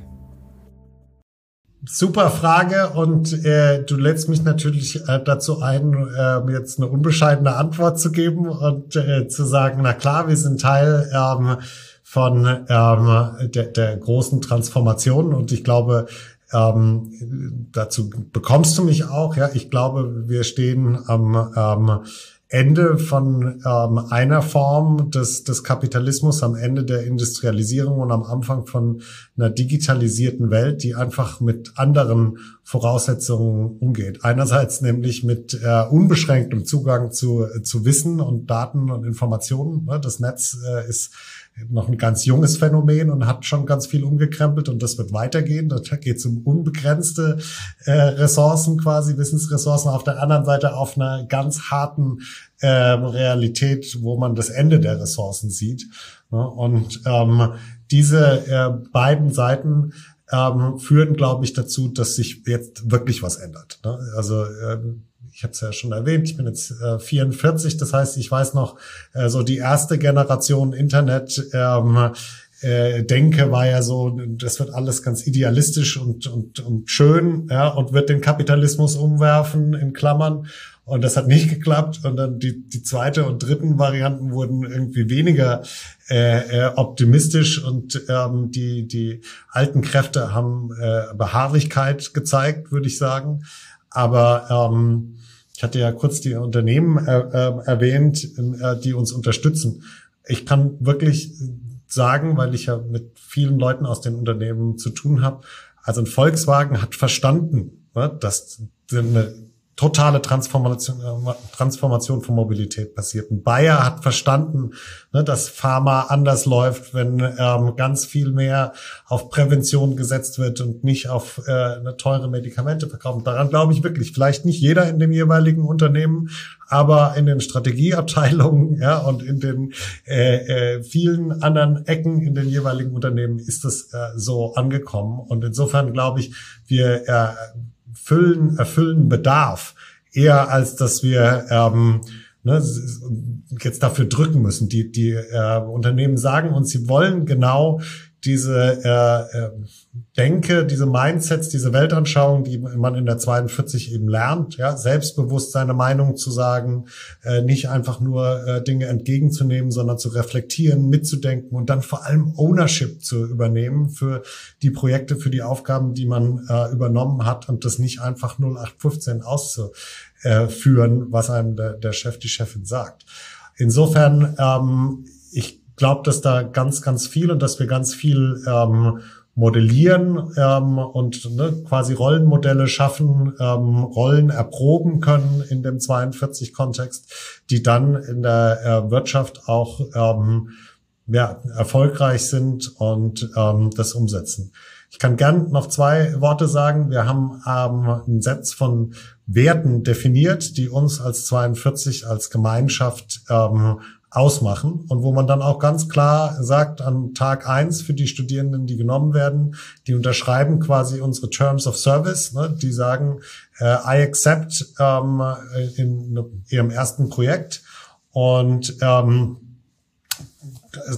Super Frage und äh, du lädst mich natürlich äh, dazu ein, äh, jetzt eine unbescheidene Antwort zu geben und äh, zu sagen, na klar, wir sind Teil ähm, von ähm, der, der großen Transformation und ich glaube, ähm, dazu bekommst du mich auch. Ja, ich glaube, wir stehen am ähm, Ende von ähm, einer Form des, des Kapitalismus, am Ende der Industrialisierung und am Anfang von einer digitalisierten Welt, die einfach mit anderen Voraussetzungen umgeht. Einerseits nämlich mit äh, unbeschränktem Zugang zu, zu Wissen und Daten und Informationen. Ne? Das Netz äh, ist noch ein ganz junges Phänomen und hat schon ganz viel umgekrempelt und das wird weitergehen. Da geht es um unbegrenzte äh, Ressourcen quasi, Wissensressourcen. Auf der anderen Seite auf einer ganz harten äh, Realität, wo man das Ende der Ressourcen sieht. Ne? Und ähm, diese äh, beiden Seiten ähm, führen, glaube ich, dazu, dass sich jetzt wirklich was ändert. Ne? Also ähm, ich habe es ja schon erwähnt, ich bin jetzt äh, 44, das heißt, ich weiß noch, äh, so die erste Generation Internet ähm, äh, denke, war ja so, das wird alles ganz idealistisch und, und, und schön, ja, und wird den Kapitalismus umwerfen, in Klammern. Und das hat nicht geklappt. Und dann die, die zweite und dritten Varianten wurden irgendwie weniger äh, äh, optimistisch und ähm, die, die alten Kräfte haben äh, Beharrlichkeit gezeigt, würde ich sagen. Aber ähm, ich hatte ja kurz die Unternehmen äh, äh, erwähnt, äh, die uns unterstützen. Ich kann wirklich sagen, weil ich ja mit vielen Leuten aus den Unternehmen zu tun habe, also ein Volkswagen hat verstanden, ne, dass eine totale Transformation, äh, Transformation von Mobilität passiert. Ein Bayer hat verstanden, ne, dass Pharma anders läuft, wenn ähm, ganz viel mehr auf Prävention gesetzt wird und nicht auf äh, eine teure Medikamente verkaufen. Daran glaube ich wirklich. Vielleicht nicht jeder in dem jeweiligen Unternehmen, aber in den Strategieabteilungen [laughs] ja, und in den äh, äh, vielen anderen Ecken in den jeweiligen Unternehmen ist das äh, so angekommen. Und insofern glaube ich, wir äh, füllen, erfüllen Bedarf, eher als dass wir ähm, ne, jetzt dafür drücken müssen. Die, die äh, Unternehmen sagen uns, sie wollen genau diese äh, äh, Denke, diese Mindsets, diese Weltanschauung, die man in der 42 eben lernt, ja, selbstbewusst seine Meinung zu sagen, äh, nicht einfach nur äh, Dinge entgegenzunehmen, sondern zu reflektieren, mitzudenken und dann vor allem Ownership zu übernehmen für die Projekte, für die Aufgaben, die man äh, übernommen hat und das nicht einfach 0815 auszuführen, was einem der, der Chef, die Chefin sagt. Insofern, ähm, ich glaube, dass da ganz, ganz viel und dass wir ganz viel ähm, modellieren ähm, und ne, quasi Rollenmodelle schaffen, ähm, Rollen erproben können in dem 42-Kontext, die dann in der äh, Wirtschaft auch ähm, ja, erfolgreich sind und ähm, das umsetzen. Ich kann gern noch zwei Worte sagen. Wir haben ähm, ein Set von Werten definiert, die uns als 42 als Gemeinschaft ähm, ausmachen und wo man dann auch ganz klar sagt, an Tag eins für die Studierenden, die genommen werden, die unterschreiben quasi unsere Terms of Service, ne, die sagen, äh, I accept ähm, in ihrem ersten Projekt. Und ähm,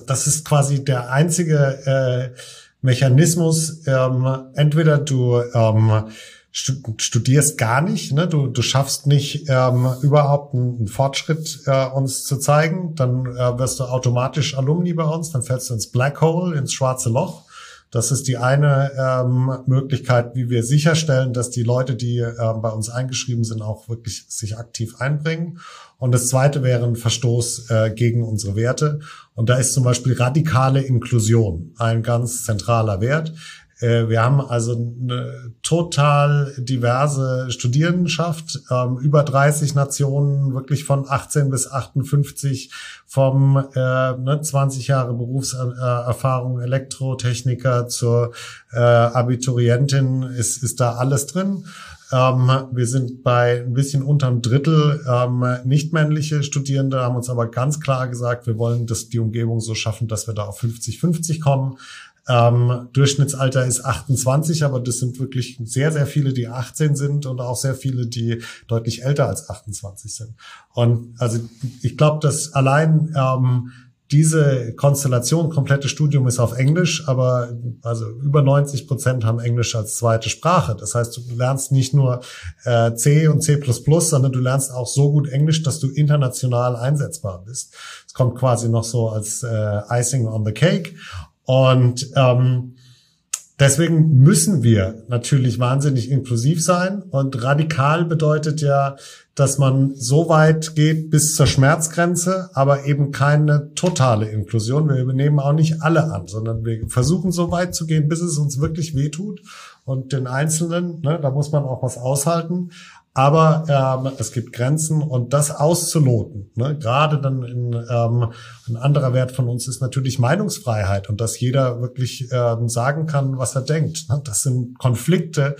das ist quasi der einzige äh, Mechanismus, ähm, entweder du ähm, studierst gar nicht, ne? du, du schaffst nicht ähm, überhaupt einen, einen Fortschritt äh, uns zu zeigen, dann äh, wirst du automatisch Alumni bei uns, dann fällst du ins Black Hole, ins schwarze Loch. Das ist die eine ähm, Möglichkeit, wie wir sicherstellen, dass die Leute, die äh, bei uns eingeschrieben sind, auch wirklich sich aktiv einbringen. Und das zweite wäre ein Verstoß äh, gegen unsere Werte. Und da ist zum Beispiel radikale Inklusion ein ganz zentraler Wert. Äh, wir haben also eine total diverse Studierendenschaft, ähm, über 30 Nationen, wirklich von 18 bis 58, vom äh, ne, 20 Jahre Berufserfahrung Elektrotechniker zur äh, Abiturientin ist, ist da alles drin. Ähm, wir sind bei ein bisschen unterm Drittel ähm, nicht männliche Studierende, haben uns aber ganz klar gesagt, wir wollen das, die Umgebung so schaffen, dass wir da auf 50-50 kommen. Ähm, Durchschnittsalter ist 28, aber das sind wirklich sehr, sehr viele, die 18 sind und auch sehr viele, die deutlich älter als 28 sind. Und also ich glaube, dass allein ähm, diese Konstellation, komplette Studium ist auf Englisch, aber also über 90 Prozent haben Englisch als zweite Sprache. Das heißt, du lernst nicht nur äh, C und C++, sondern du lernst auch so gut Englisch, dass du international einsetzbar bist. Es kommt quasi noch so als äh, Icing on the Cake. Und ähm, deswegen müssen wir natürlich wahnsinnig inklusiv sein. Und radikal bedeutet ja, dass man so weit geht bis zur Schmerzgrenze, aber eben keine totale Inklusion. Wir übernehmen auch nicht alle an, sondern wir versuchen so weit zu gehen, bis es uns wirklich wehtut. Und den Einzelnen, ne, da muss man auch was aushalten. Aber ähm, es gibt Grenzen und das auszuloten, ne, gerade dann in, ähm, ein anderer Wert von uns ist natürlich Meinungsfreiheit und dass jeder wirklich ähm, sagen kann, was er denkt. Ne? Das sind Konflikte,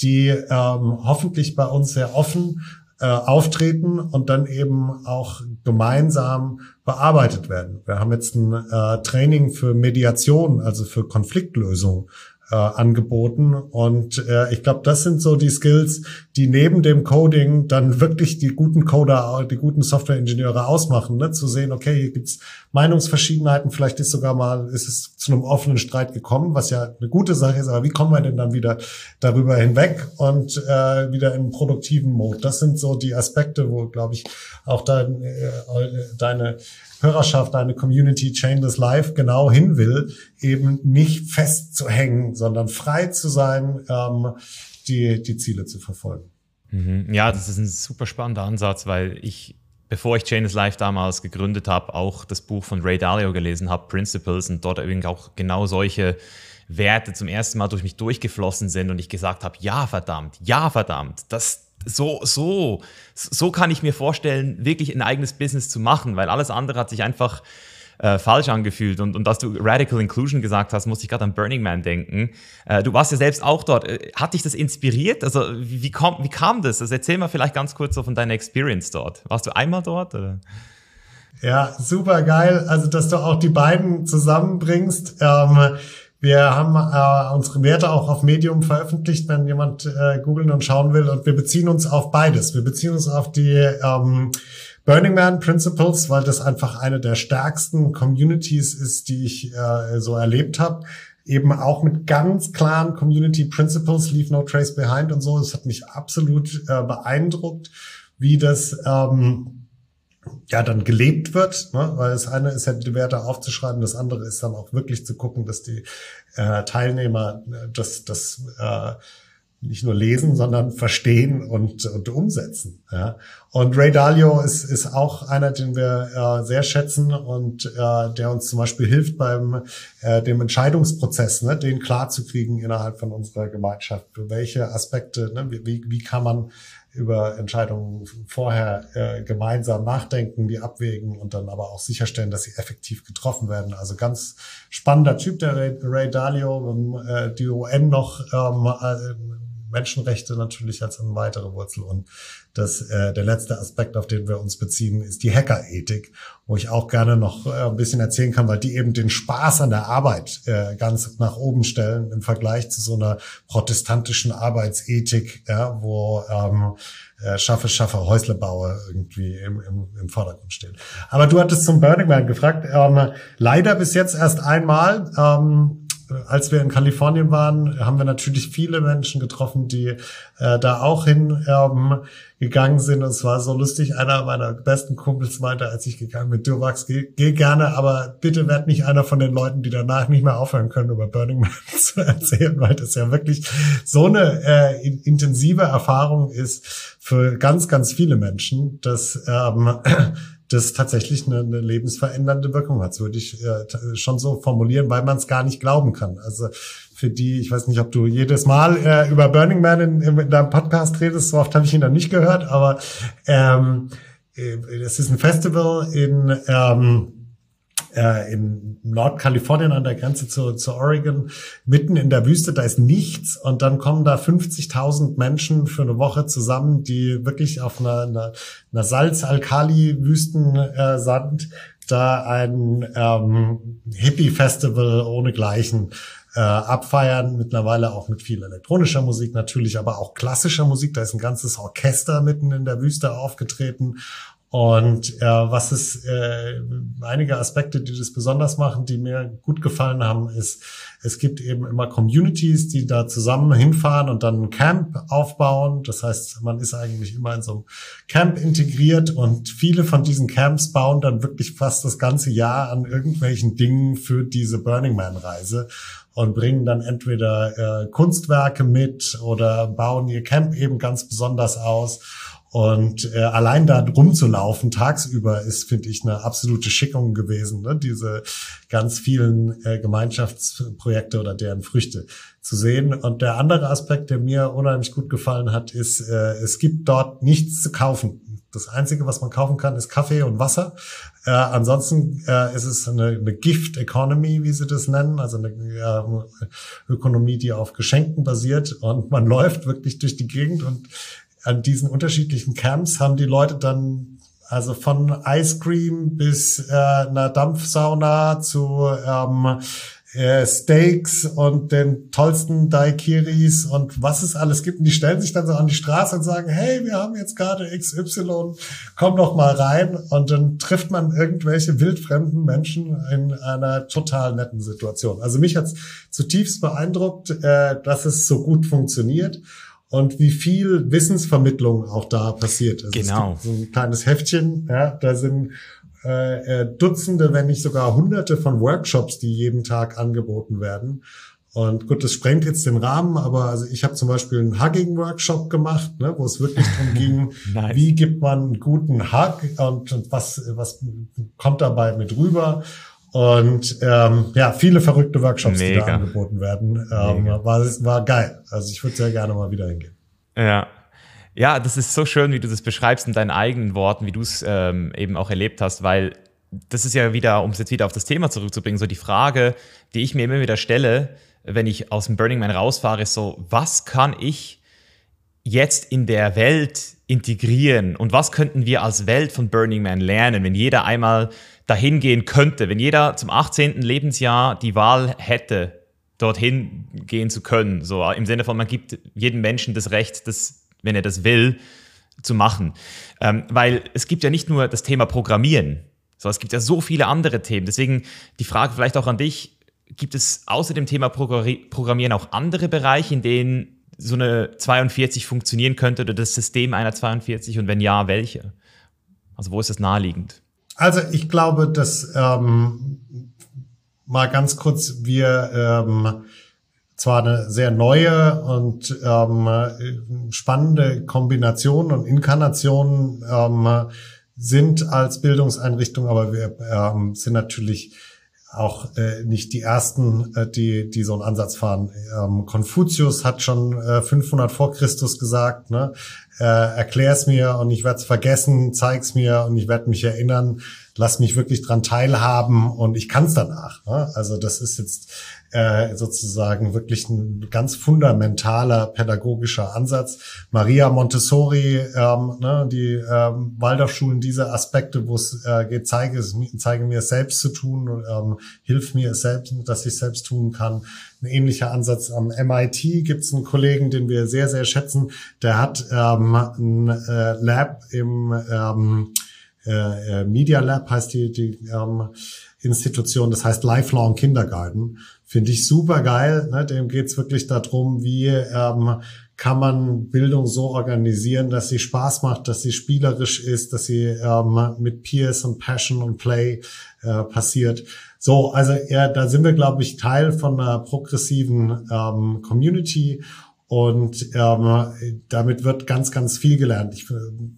die ähm, hoffentlich bei uns sehr offen äh, auftreten und dann eben auch gemeinsam bearbeitet werden. Wir haben jetzt ein äh, Training für Mediation, also für Konfliktlösung äh, angeboten. Und äh, ich glaube, das sind so die Skills, die neben dem Coding dann wirklich die guten Coder, die guten Softwareingenieure ausmachen. Ne? Zu sehen, okay, hier gibt's Meinungsverschiedenheiten, vielleicht ist sogar mal, ist es zu einem offenen Streit gekommen, was ja eine gute Sache ist, aber wie kommen wir denn dann wieder darüber hinweg und äh, wieder in produktiven Mode? Das sind so die Aspekte, wo, glaube ich, auch dein, äh, deine Hörerschaft, deine Community Chainless Life genau hin will, eben nicht festzuhängen, sondern frei zu sein, ähm, die, die Ziele zu verfolgen. Mhm. Ja, das ist ein super spannender Ansatz, weil ich, bevor ich Chainless Life damals gegründet habe, auch das Buch von Ray Dalio gelesen habe, Principles, und dort irgendwie auch genau solche Werte zum ersten Mal durch mich durchgeflossen sind und ich gesagt habe, ja verdammt, ja verdammt, das, so, so, so kann ich mir vorstellen, wirklich ein eigenes Business zu machen, weil alles andere hat sich einfach äh, falsch angefühlt. Und, und dass du Radical Inclusion gesagt hast, musste ich gerade an Burning Man denken. Äh, du warst ja selbst auch dort. Äh, hat dich das inspiriert? Also wie, kom, wie kam das? Also erzähl mal vielleicht ganz kurz so von deiner Experience dort. Warst du einmal dort? Oder? Ja, super geil. Also, dass du auch die beiden zusammenbringst. Ähm, wir haben äh, unsere Werte auch auf Medium veröffentlicht, wenn jemand äh, googeln und schauen will. Und wir beziehen uns auf beides. Wir beziehen uns auf die ähm, Burning Man Principles, weil das einfach eine der stärksten Communities ist, die ich äh, so erlebt habe. Eben auch mit ganz klaren Community Principles, Leave No Trace Behind und so. Das hat mich absolut äh, beeindruckt, wie das ähm, ja dann gelebt wird, ne? weil das eine ist ja die Werte aufzuschreiben, das andere ist dann auch wirklich zu gucken, dass die äh, Teilnehmer äh, das, das äh, nicht nur lesen, sondern verstehen und, und umsetzen. Ja. Und Ray Dalio ist, ist auch einer, den wir äh, sehr schätzen und äh, der uns zum Beispiel hilft beim äh, dem Entscheidungsprozess, ne, den klar zu kriegen innerhalb von unserer Gemeinschaft. Welche Aspekte, ne, wie, wie kann man über Entscheidungen vorher äh, gemeinsam nachdenken, die abwägen und dann aber auch sicherstellen, dass sie effektiv getroffen werden. Also ganz spannender Typ, der Ray, Ray Dalio, ähm, äh, die UN noch ähm, äh, Menschenrechte natürlich als eine weitere Wurzel und das, äh, der letzte Aspekt, auf den wir uns beziehen, ist die Hackerethik, wo ich auch gerne noch äh, ein bisschen erzählen kann, weil die eben den Spaß an der Arbeit äh, ganz nach oben stellen im Vergleich zu so einer protestantischen Arbeitsethik, ja, wo ähm, äh, schaffe, schaffe, Häusle baue irgendwie im, im, im Vordergrund stehen. Aber du hattest zum Burning Man gefragt. Ähm, leider bis jetzt erst einmal. Ähm, als wir in Kalifornien waren, haben wir natürlich viele Menschen getroffen, die äh, da auch hin ähm, gegangen sind. Und es war so lustig. Einer meiner besten Kumpels meinte, als ich gegangen bin, du Max, geh, geh gerne, aber bitte werd nicht einer von den Leuten, die danach nicht mehr aufhören können, über Burning Man [laughs] zu erzählen, weil das ja wirklich so eine äh, intensive Erfahrung ist für ganz, ganz viele Menschen, dass ähm, das tatsächlich eine, eine lebensverändernde Wirkung hat. Das würde ich äh, schon so formulieren, weil man es gar nicht glauben kann. Also für die, ich weiß nicht, ob du jedes Mal äh, über Burning Man in, in deinem Podcast redest, so oft habe ich ihn dann nicht gehört, aber ähm, äh, es ist ein Festival in ähm, äh, in Nordkalifornien an der Grenze zu, zu Oregon, mitten in der Wüste, da ist nichts und dann kommen da 50.000 Menschen für eine Woche zusammen, die wirklich auf einer, einer, einer Salz-Alkali-Wüstensand äh, da ein ähm, Hippie-Festival ohnegleichen äh, abfeiern, mittlerweile auch mit viel elektronischer Musik natürlich, aber auch klassischer Musik. Da ist ein ganzes Orchester mitten in der Wüste aufgetreten und äh, was ist äh, einige Aspekte, die das besonders machen, die mir gut gefallen haben, ist, es gibt eben immer Communities, die da zusammen hinfahren und dann ein Camp aufbauen. Das heißt, man ist eigentlich immer in so einem Camp integriert und viele von diesen Camps bauen dann wirklich fast das ganze Jahr an irgendwelchen Dingen für diese Burning Man Reise und bringen dann entweder äh, Kunstwerke mit oder bauen ihr Camp eben ganz besonders aus. Und äh, allein da rumzulaufen tagsüber ist, finde ich, eine absolute Schickung gewesen, ne? diese ganz vielen äh, Gemeinschaftsprojekte oder deren Früchte zu sehen. Und der andere Aspekt, der mir unheimlich gut gefallen hat, ist, äh, es gibt dort nichts zu kaufen. Das Einzige, was man kaufen kann, ist Kaffee und Wasser. Äh, ansonsten äh, ist es eine, eine Gift Economy, wie sie das nennen, also eine äh, Ökonomie, die auf Geschenken basiert. Und man [laughs] läuft wirklich durch die Gegend und an diesen unterschiedlichen Camps haben die Leute dann also von Ice Cream bis äh, einer Dampfsauna zu ähm, äh, Steaks und den tollsten Daikiris und was es alles gibt. Und die stellen sich dann so an die Straße und sagen, hey, wir haben jetzt gerade XY, komm doch mal rein. Und dann trifft man irgendwelche wildfremden Menschen in einer total netten Situation. Also mich hat's zutiefst beeindruckt, äh, dass es so gut funktioniert und wie viel Wissensvermittlung auch da passiert. Also genau. So ein kleines Heftchen, ja, da sind äh, äh, Dutzende, wenn nicht sogar Hunderte von Workshops, die jeden Tag angeboten werden. Und gut, das sprengt jetzt den Rahmen, aber also ich habe zum Beispiel einen Hugging-Workshop gemacht, ne, wo es wirklich darum [laughs] ging, nice. wie gibt man einen guten Hug und, und was, was kommt dabei mit rüber. Und ähm, ja, viele verrückte Workshops, Mega. die da angeboten werden. Ähm, war, war geil. Also ich würde sehr gerne mal wieder hingehen. Ja. Ja, das ist so schön, wie du das beschreibst in deinen eigenen Worten, wie du es ähm, eben auch erlebt hast, weil das ist ja wieder, um es jetzt wieder auf das Thema zurückzubringen, so die Frage, die ich mir immer wieder stelle, wenn ich aus dem Burning Man rausfahre, ist so, was kann ich jetzt in der Welt integrieren und was könnten wir als Welt von Burning Man lernen, wenn jeder einmal dahin gehen könnte, wenn jeder zum 18. Lebensjahr die Wahl hätte, dorthin gehen zu können, so im Sinne von, man gibt jedem Menschen das Recht, das, wenn er das will, zu machen. Ähm, weil es gibt ja nicht nur das Thema Programmieren, so, es gibt ja so viele andere Themen. Deswegen die Frage vielleicht auch an dich, gibt es außer dem Thema Programmieren auch andere Bereiche, in denen so eine 42 funktionieren könnte oder das System einer 42 und wenn ja, welche? Also wo ist das naheliegend? Also ich glaube, dass ähm, mal ganz kurz wir ähm, zwar eine sehr neue und ähm, spannende Kombination und Inkarnation ähm, sind als Bildungseinrichtung, aber wir ähm, sind natürlich auch äh, nicht die ersten, äh, die die so einen Ansatz fahren. Ähm, Konfuzius hat schon äh, 500 vor Christus gesagt, ne, äh, erklär's mir und ich werde es vergessen, zeig's mir und ich werde mich erinnern, lass mich wirklich dran teilhaben und ich kann's danach. Ne? Also das ist jetzt äh, sozusagen wirklich ein ganz fundamentaler pädagogischer Ansatz. Maria Montessori, ähm, ne, die ähm, Waldorfschulen, diese Aspekte, wo es äh, geht, zeige, es, zeige mir es selbst zu tun, ähm, hilf mir es selbst, dass ich selbst tun kann. Ein ähnlicher Ansatz am MIT gibt es einen Kollegen, den wir sehr, sehr schätzen. Der hat ähm, ein äh, Lab im ähm, äh, äh Media Lab heißt die, die ähm, Institution, das heißt Lifelong Kindergarten. Finde ich super geil. Ne? Dem geht's wirklich darum, wie ähm, kann man Bildung so organisieren, dass sie Spaß macht, dass sie spielerisch ist, dass sie ähm, mit Peers und Passion und Play äh, passiert. So, also ja, da sind wir, glaube ich, Teil von einer progressiven ähm, Community und ähm, damit wird ganz, ganz viel gelernt. Ich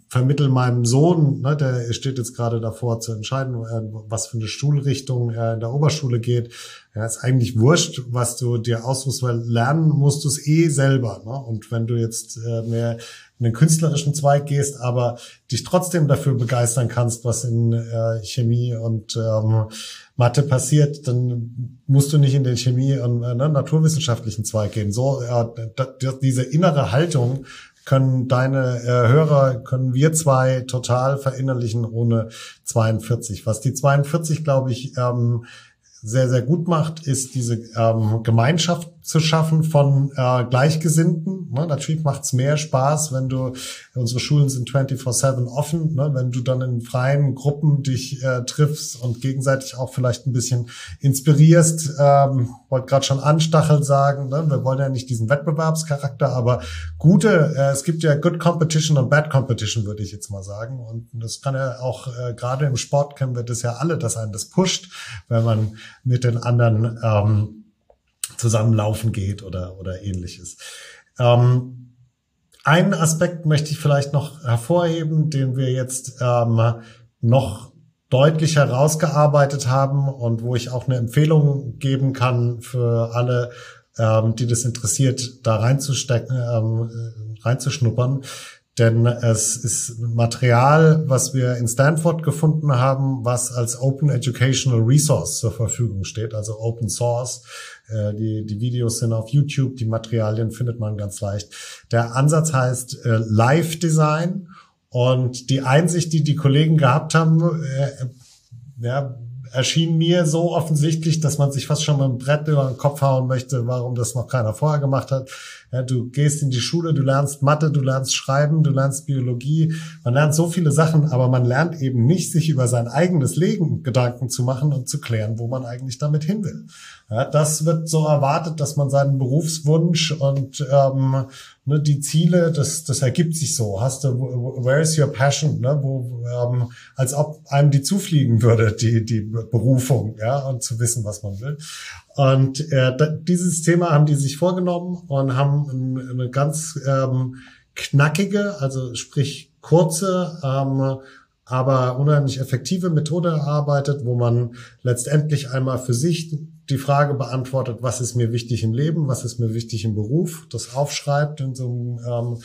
vermittel meinem Sohn, ne, der steht jetzt gerade davor zu entscheiden, äh, was für eine Schulrichtung er in der Oberschule geht. Ja, ist eigentlich wurscht, was du dir aussuchst, weil lernen musst du es eh selber. Ne? Und wenn du jetzt äh, mehr in den künstlerischen Zweig gehst, aber dich trotzdem dafür begeistern kannst, was in äh, Chemie und ähm, Mathe passiert, dann musst du nicht in den Chemie- und äh, ne, naturwissenschaftlichen Zweig gehen. So, äh, diese innere Haltung können deine äh, Hörer, können wir zwei total verinnerlichen ohne 42. Was die 42, glaube ich, ähm, sehr, sehr gut macht, ist diese ähm, Gemeinschaft zu schaffen von äh, Gleichgesinnten. Ne? Natürlich macht es mehr Spaß, wenn du, unsere Schulen sind 24-7 offen, ne? wenn du dann in freien Gruppen dich äh, triffst und gegenseitig auch vielleicht ein bisschen inspirierst. Ähm, wollte gerade schon Anstachel sagen, ne? wir wollen ja nicht diesen Wettbewerbscharakter, aber gute, äh, es gibt ja Good Competition und Bad Competition, würde ich jetzt mal sagen. Und das kann ja auch, äh, gerade im Sport kennen wir das ja alle, dass einen das pusht, wenn man mit den anderen ähm, zusammenlaufen geht oder, oder ähnliches. Ähm, einen Aspekt möchte ich vielleicht noch hervorheben, den wir jetzt ähm, noch deutlich herausgearbeitet haben und wo ich auch eine Empfehlung geben kann für alle, ähm, die das interessiert, da reinzustecken, ähm, reinzuschnuppern. Denn es ist Material, was wir in Stanford gefunden haben, was als Open Educational Resource zur Verfügung steht, also Open Source. Äh, die, die Videos sind auf YouTube, die Materialien findet man ganz leicht. Der Ansatz heißt äh, Live Design und die Einsicht, die die Kollegen gehabt haben, äh, ja, erschien mir so offensichtlich, dass man sich fast schon mit dem Brett über den Kopf hauen möchte, warum das noch keiner vorher gemacht hat. Ja, du gehst in die Schule, du lernst Mathe, du lernst Schreiben, du lernst Biologie. Man lernt so viele Sachen, aber man lernt eben nicht, sich über sein eigenes Leben Gedanken zu machen und zu klären, wo man eigentlich damit hin will. Ja, das wird so erwartet, dass man seinen Berufswunsch und ähm, ne, die Ziele, das, das ergibt sich so. Hast du, where is your passion? Ne, wo, ähm, als ob einem die zufliegen würde, die, die Berufung, ja, und zu wissen, was man will. Und äh, dieses Thema haben die sich vorgenommen und haben eine ganz ähm, knackige, also sprich kurze, ähm, aber unheimlich effektive Methode erarbeitet, wo man letztendlich einmal für sich die Frage beantwortet, was ist mir wichtig im Leben, was ist mir wichtig im Beruf, das aufschreibt in so einem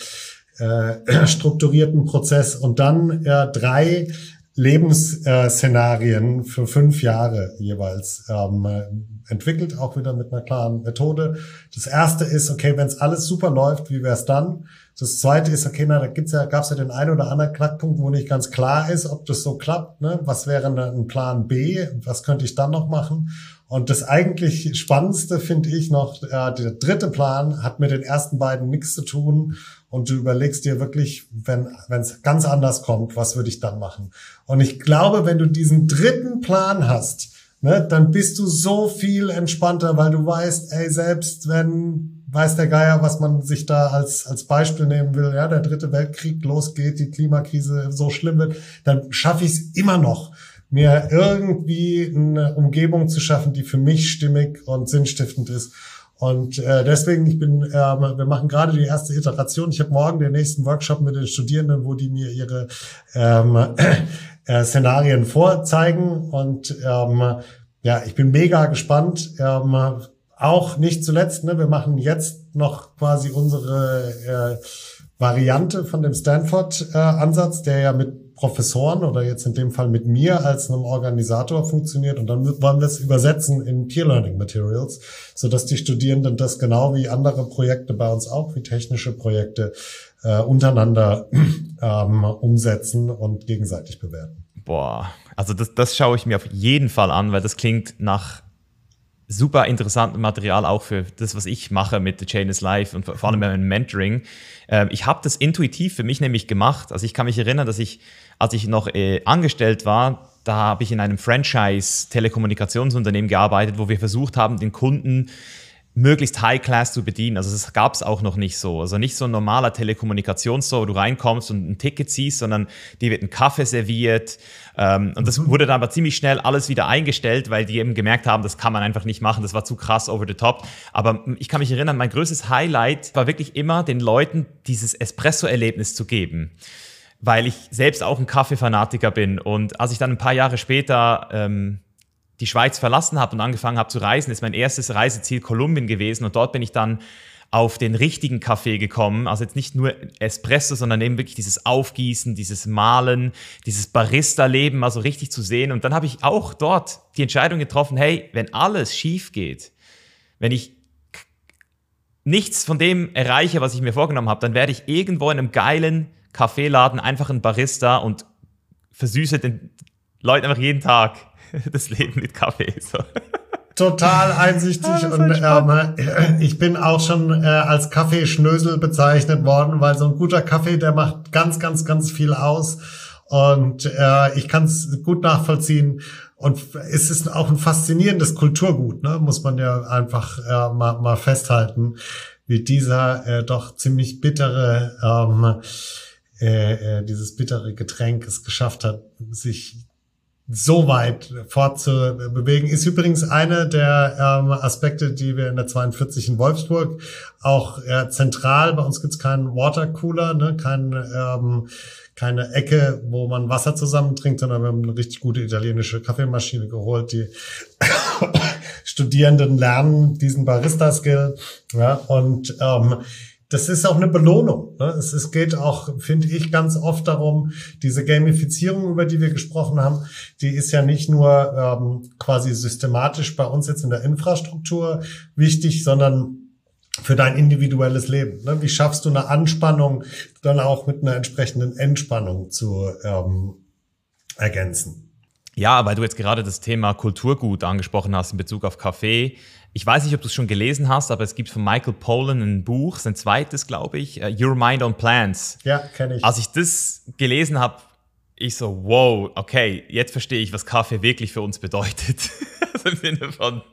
ähm, äh, [clears throat] strukturierten Prozess und dann äh, drei Lebensszenarien für fünf Jahre jeweils ähm, entwickelt, auch wieder mit einer klaren Methode. Das erste ist, okay, wenn es alles super läuft, wie wäre es dann? Das zweite ist, okay, na, da gibt's ja, gab's ja den einen oder anderen Knackpunkt, wo nicht ganz klar ist, ob das so klappt. Ne? Was wäre ein Plan B? Was könnte ich dann noch machen? Und das eigentlich Spannendste finde ich noch, äh, der dritte Plan hat mit den ersten beiden nichts zu tun. Und du überlegst dir wirklich, wenn es ganz anders kommt, was würde ich dann machen? Und ich glaube, wenn du diesen dritten Plan hast, ne, dann bist du so viel entspannter, weil du weißt, ey, selbst wenn weiß der Geier, was man sich da als, als Beispiel nehmen will, ja, der dritte Weltkrieg losgeht, die Klimakrise so schlimm wird, dann schaffe ich es immer noch mir irgendwie eine Umgebung zu schaffen, die für mich stimmig und sinnstiftend ist. Und äh, deswegen, ich bin, äh, wir machen gerade die erste Iteration. Ich habe morgen den nächsten Workshop mit den Studierenden, wo die mir ihre ähm, [clears throat] äh, Szenarien vorzeigen. Und ähm, ja, ich bin mega gespannt. Ähm, auch nicht zuletzt, ne, wir machen jetzt noch quasi unsere äh, Variante von dem Stanford-Ansatz, äh, der ja mit Professoren oder jetzt in dem Fall mit mir als einem Organisator funktioniert. Und dann wollen wir es übersetzen in Peer Learning Materials, sodass die Studierenden das genau wie andere Projekte bei uns auch, wie technische Projekte, äh, untereinander [clears throat] ähm, umsetzen und gegenseitig bewerten. Boah, also das, das schaue ich mir auf jeden Fall an, weil das klingt nach super interessanten Material auch für das, was ich mache mit The Chain is Life und vor allem beim Mentoring. Ähm, ich habe das intuitiv für mich nämlich gemacht. Also ich kann mich erinnern, dass ich, als ich noch äh, angestellt war, da habe ich in einem Franchise-Telekommunikationsunternehmen gearbeitet, wo wir versucht haben, den Kunden möglichst High-Class zu bedienen. Also das gab es auch noch nicht so. Also nicht so ein normaler Telekommunikationsstore, wo du reinkommst und ein Ticket ziehst, sondern dir wird ein Kaffee serviert. Ähm, und das mhm. wurde dann aber ziemlich schnell alles wieder eingestellt, weil die eben gemerkt haben, das kann man einfach nicht machen. Das war zu krass over the top. Aber ich kann mich erinnern, mein größtes Highlight war wirklich immer, den Leuten dieses Espresso-Erlebnis zu geben weil ich selbst auch ein Kaffeefanatiker bin. Und als ich dann ein paar Jahre später ähm, die Schweiz verlassen habe und angefangen habe zu reisen, ist mein erstes Reiseziel Kolumbien gewesen und dort bin ich dann auf den richtigen Kaffee gekommen. Also jetzt nicht nur Espresso, sondern eben wirklich dieses Aufgießen, dieses Malen, dieses Barista-Leben, also richtig zu sehen. Und dann habe ich auch dort die Entscheidung getroffen, hey, wenn alles schief geht, wenn ich nichts von dem erreiche, was ich mir vorgenommen habe, dann werde ich irgendwo in einem geilen Kaffeeladen einfach ein Barista und versüße den Leuten einfach jeden Tag [laughs] das Leben mit Kaffee. So. Total einsichtig ah, und ähm, ich bin auch schon äh, als Kaffeeschnösel bezeichnet worden, weil so ein guter Kaffee, der macht ganz, ganz, ganz viel aus und äh, ich kann es gut nachvollziehen und es ist auch ein faszinierendes Kulturgut, ne? muss man ja einfach äh, mal, mal festhalten, wie dieser äh, doch ziemlich bittere ähm, äh, äh, dieses bittere Getränk es geschafft hat, sich so weit fortzubewegen. Ist übrigens eine der ähm, Aspekte, die wir in der 42 in Wolfsburg auch äh, zentral, bei uns gibt's keinen Watercooler, ne, kein, ähm, keine Ecke, wo man Wasser zusammentrinkt, sondern wir haben eine richtig gute italienische Kaffeemaschine geholt, die [coughs] Studierenden lernen diesen Barista-Skill. Ja, und ähm, das ist auch eine Belohnung. Ne? Es, es geht auch, finde ich, ganz oft darum, diese Gamifizierung, über die wir gesprochen haben, die ist ja nicht nur ähm, quasi systematisch bei uns jetzt in der Infrastruktur wichtig, sondern für dein individuelles Leben. Ne? Wie schaffst du eine Anspannung dann auch mit einer entsprechenden Entspannung zu ähm, ergänzen? Ja, weil du jetzt gerade das Thema Kulturgut angesprochen hast in Bezug auf Kaffee. Ich weiß nicht, ob du es schon gelesen hast, aber es gibt von Michael Pollan ein Buch, sein zweites, glaube ich, uh, Your Mind on Plants. Ja, kenne ich. Als ich das gelesen habe, ich so, wow, okay, jetzt verstehe ich, was Kaffee wirklich für uns bedeutet. [laughs] also Im Sinne von,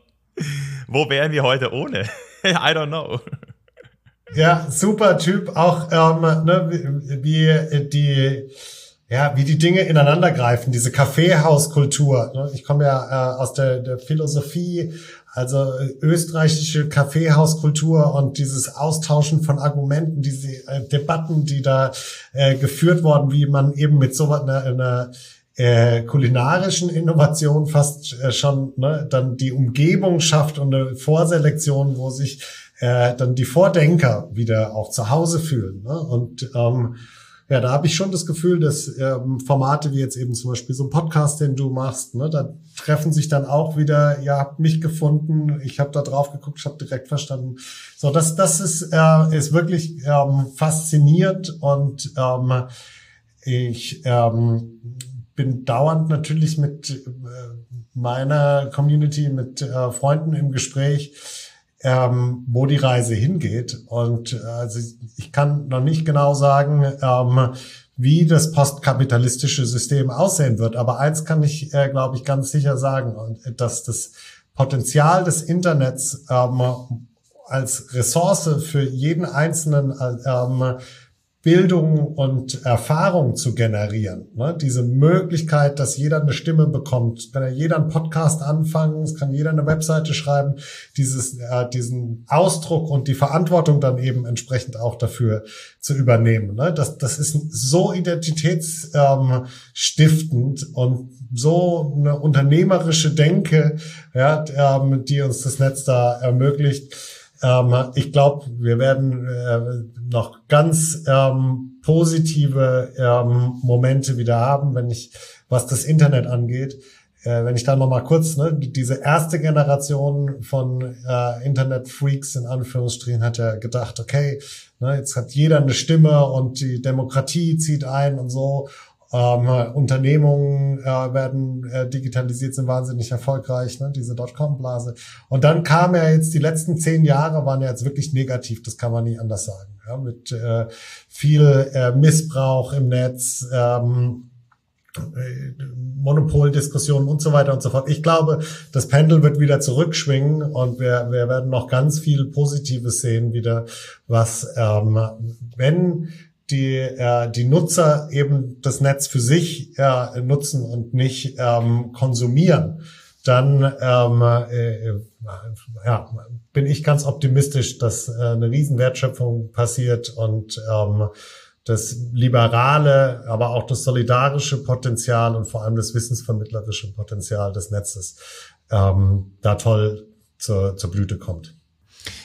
wo wären wir heute ohne? [laughs] I don't know. Ja, super Typ, auch ähm, ne, wie, wie die ja, wie die Dinge ineinander greifen, diese Kaffeehauskultur. Ne? Ich komme ja äh, aus der, der Philosophie, also äh, österreichische Kaffeehauskultur und dieses Austauschen von Argumenten, diese äh, Debatten, die da äh, geführt worden, wie man eben mit so einer, einer äh, kulinarischen Innovation fast äh, schon ne, dann die Umgebung schafft und eine Vorselektion, wo sich äh, dann die Vordenker wieder auch zu Hause fühlen. Ne? Und ähm, ja, da habe ich schon das Gefühl, dass ähm, Formate wie jetzt eben zum Beispiel so ein Podcast, den du machst, ne, da treffen sich dann auch wieder, ihr habt mich gefunden, ich habe da drauf geguckt, ich habe direkt verstanden. So, das, das ist, äh, ist wirklich ähm, fasziniert und ähm, ich ähm, bin dauernd natürlich mit äh, meiner Community, mit äh, Freunden im Gespräch, ähm, wo die Reise hingeht. Und äh, also ich kann noch nicht genau sagen, ähm, wie das postkapitalistische System aussehen wird. Aber eins kann ich, äh, glaube ich, ganz sicher sagen, dass das Potenzial des Internets ähm, als Ressource für jeden Einzelnen ähm, Bildung und Erfahrung zu generieren. Ne? Diese Möglichkeit, dass jeder eine Stimme bekommt, kann ja jeder einen Podcast anfangen, es kann jeder eine Webseite schreiben, dieses, äh, diesen Ausdruck und die Verantwortung dann eben entsprechend auch dafür zu übernehmen. Ne? Das, das ist so identitätsstiftend ähm, und so eine unternehmerische Denke, ja, ähm, die uns das Netz da ermöglicht Ähm, ich glaube, wir werden äh, noch ganz ähm, positive ähm, Momente wieder haben, wenn ich, was das Internet angeht. Äh, wenn ich da noch mal kurz, ne, diese erste Generation von äh, Internet-Freaks in Anführungsstrichen hat ja gedacht, okay, ne, jetzt hat jeder eine Stimme und die Demokratie zieht ein und so. Ähm, Unternehmungen äh, werden äh, digitalisiert, sind wahnsinnig erfolgreich, ne? diese Dotcom-Blase. Und dann kam ja jetzt, die letzten zehn Jahre waren ja jetzt wirklich negativ, das kann man nie anders sagen. Ja? Mit äh, viel äh, Missbrauch im Netz, ähm, äh, Monopoldiskussionen und so weiter und so fort. Ich glaube, das Pendel wird wieder zurückschwingen und wir, wir werden noch ganz viel Positives sehen wieder, was, ähm, wenn die, äh, die Nutzer eben das Netz für sich äh, nutzen und nicht ähm, konsumieren, dann ähm, äh, ja, bin ich ganz optimistisch, dass äh, eine Riesenwertschöpfung passiert und ähm, das liberale, aber auch das solidarische Potenzial und vor allem das wissensvermittlerische Potenzial des Netzes ähm, da toll zur, zur Blüte kommt.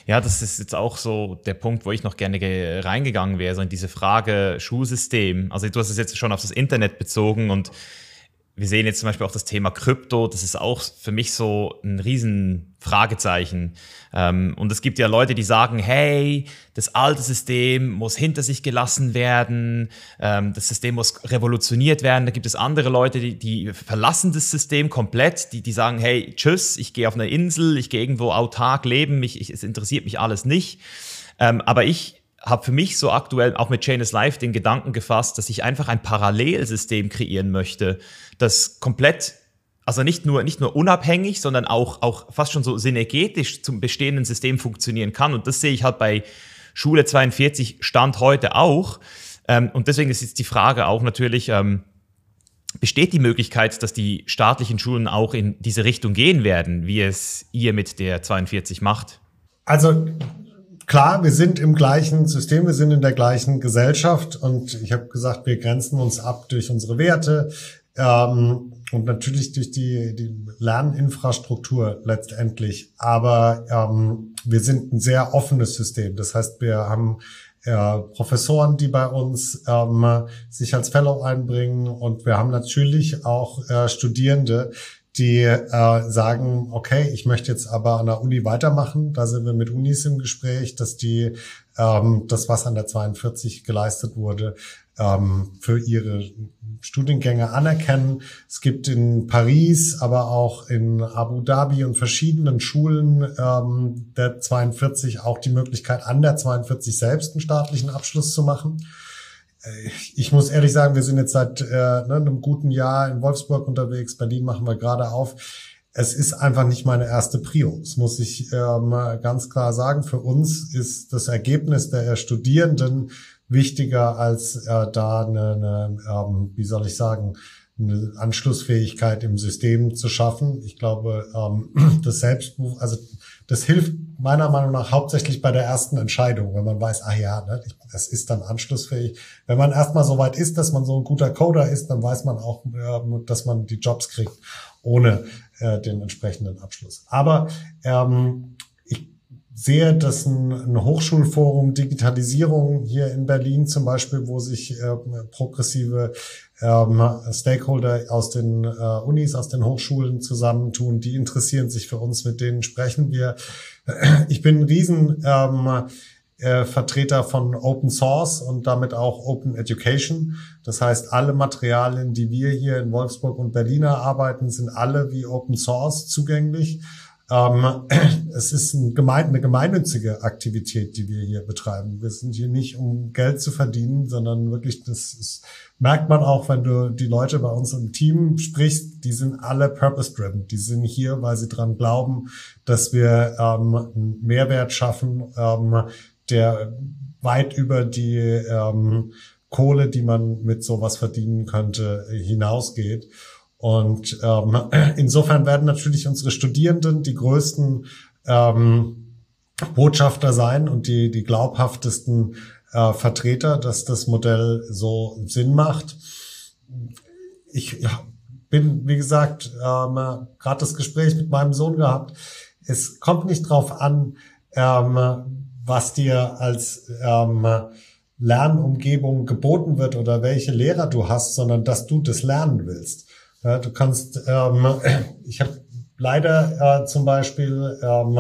Ja, das ist jetzt auch so der Punkt, wo ich noch gerne reingegangen wäre, so in diese Frage Schulsystem. Also du hast es jetzt schon auf das Internet bezogen und wir sehen jetzt zum Beispiel auch das Thema Krypto, das ist auch für mich so ein riesen Fragezeichen. Ähm, und es gibt ja Leute, die sagen, hey, das alte System muss hinter sich gelassen werden, ähm, das System muss revolutioniert werden. Da gibt es andere Leute, die, die verlassen das System komplett, die, die sagen, hey, tschüss, ich gehe auf eine Insel, ich gehe irgendwo autark leben, mich, ich, es interessiert mich alles nicht. Ähm, aber ich habe für mich so aktuell auch mit Chainless Life den Gedanken gefasst, dass ich einfach ein Parallelsystem kreieren möchte, das komplett, also nicht nur, nicht nur unabhängig, sondern auch, auch fast schon so synergetisch zum bestehenden System funktionieren kann. Und das sehe ich halt bei Schule 42 Stand heute auch. Ähm, und deswegen ist jetzt die Frage auch natürlich, ähm, besteht die Möglichkeit, dass die staatlichen Schulen auch in diese Richtung gehen werden, wie es ihr mit der 42 macht? Also klar, wir sind im gleichen System, wir sind in der gleichen Gesellschaft und ich habe gesagt, wir grenzen uns ab durch unsere Werte ähm, und natürlich durch die, die Lerninfrastruktur letztendlich. Aber ähm, wir sind ein sehr offenes System. Das heißt, wir haben äh, Professoren, die bei uns ähm, sich als Fellow einbringen und wir haben natürlich auch äh, Studierende, die äh, sagen, okay, ich möchte jetzt aber an der Uni weitermachen. Da sind wir mit Unis im Gespräch, dass die ähm, das, was an der 42 geleistet wurde, ähm, für ihre Studiengänge anerkennen. Es gibt in Paris, aber auch in Abu Dhabi und verschiedenen Schulen ähm, der 42 auch die Möglichkeit, an der 42 selbst einen staatlichen Abschluss zu machen ich muss ehrlich sagen, wir sind jetzt seit äh, ne, einem guten Jahr in Wolfsburg unterwegs. Berlin machen wir gerade auf. Es ist einfach nicht meine erste Prio. Das muss ich ähm, ganz klar sagen. Für uns ist das Ergebnis der Studierenden wichtiger als äh, da eine, eine ähm, wie soll ich sagen, eine Anschlussfähigkeit im System zu schaffen. Ich glaube, ähm, [clears throat] das Selbstbuch, also das hilft meiner Meinung nach hauptsächlich bei der ersten Entscheidung, wenn man weiß, ah ja, ne, das ist dann anschlussfähig. Wenn man erstmal so weit ist, dass man so ein guter Coder ist, dann weiß man auch, dass man die Jobs kriegt ohne äh, den entsprechenden Abschluss. Aber ähm, ich sehe, dass ein, ein Hochschulforum Digitalisierung hier in Berlin zum Beispiel, wo sich äh, progressive ähm, Stakeholder aus den äh, Unis, aus den Hochschulen zusammentun, die interessieren sich für uns, mit denen sprechen wir. Ich bin ein riesen ähm, äh, Vertreter von Open Source und damit auch Open Education. Das heißt, alle Materialien, die wir hier in Wolfsburg und Berlin arbeiten, sind alle wie Open Source zugänglich. Ähm, [clears throat] es ist ein gemein, eine gemeinnützige Aktivität, die wir hier betreiben. Wir sind hier nicht, um Geld zu verdienen, sondern wirklich, das ist, merkt man auch, wenn du die Leute bei uns im Team sprichst, die sind alle purpose-driven. Die sind hier, weil sie dran glauben, dass wir ähm, einen Mehrwert schaffen, ähm, der weit über die ähm, Kohle, die man mit sowas verdienen könnte, hinausgeht. Und ähm, [clears throat] insofern werden natürlich unsere Studierenden die größten ähm, Botschafter sein und die, die glaubhaftesten äh, Vertreter, dass das Modell so Sinn macht. Ich ja, bin, wie gesagt, ähm, gerade das Gespräch mit meinem Sohn gehabt. Es kommt nicht drauf an, ähm, was dir als ähm, Lernumgebung geboten wird oder welche Lehrer du hast, sondern dass du das lernen willst. Ja, du kannst, ähm, [clears throat] ich habe leider äh, zum Beispiel ähm,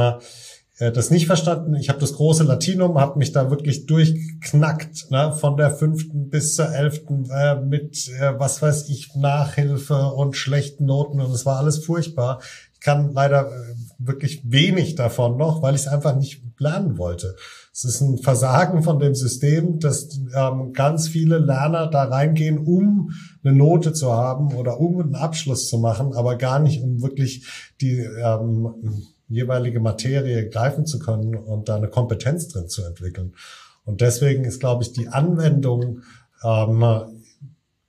äh, das nicht verstanden. Ich habe das große Latinum, habe mich da wirklich durchknackt, ne, von der fünften bis zur elften äh, mit, äh, was weiß ich, Nachhilfe und schlechten Noten und es war alles furchtbar. Ich kann leider äh, wirklich wenig davon noch, weil ich es einfach nicht lernen wollte. Es ist ein Versagen von dem System, dass ähm, ganz viele Lerner da reingehen, um eine Note zu haben oder um einen Abschluss zu machen, aber gar nicht, um wirklich die ähm, jeweilige Materie greifen zu können und da eine Kompetenz drin zu entwickeln. Und deswegen ist, glaube ich, die Anwendung ähm,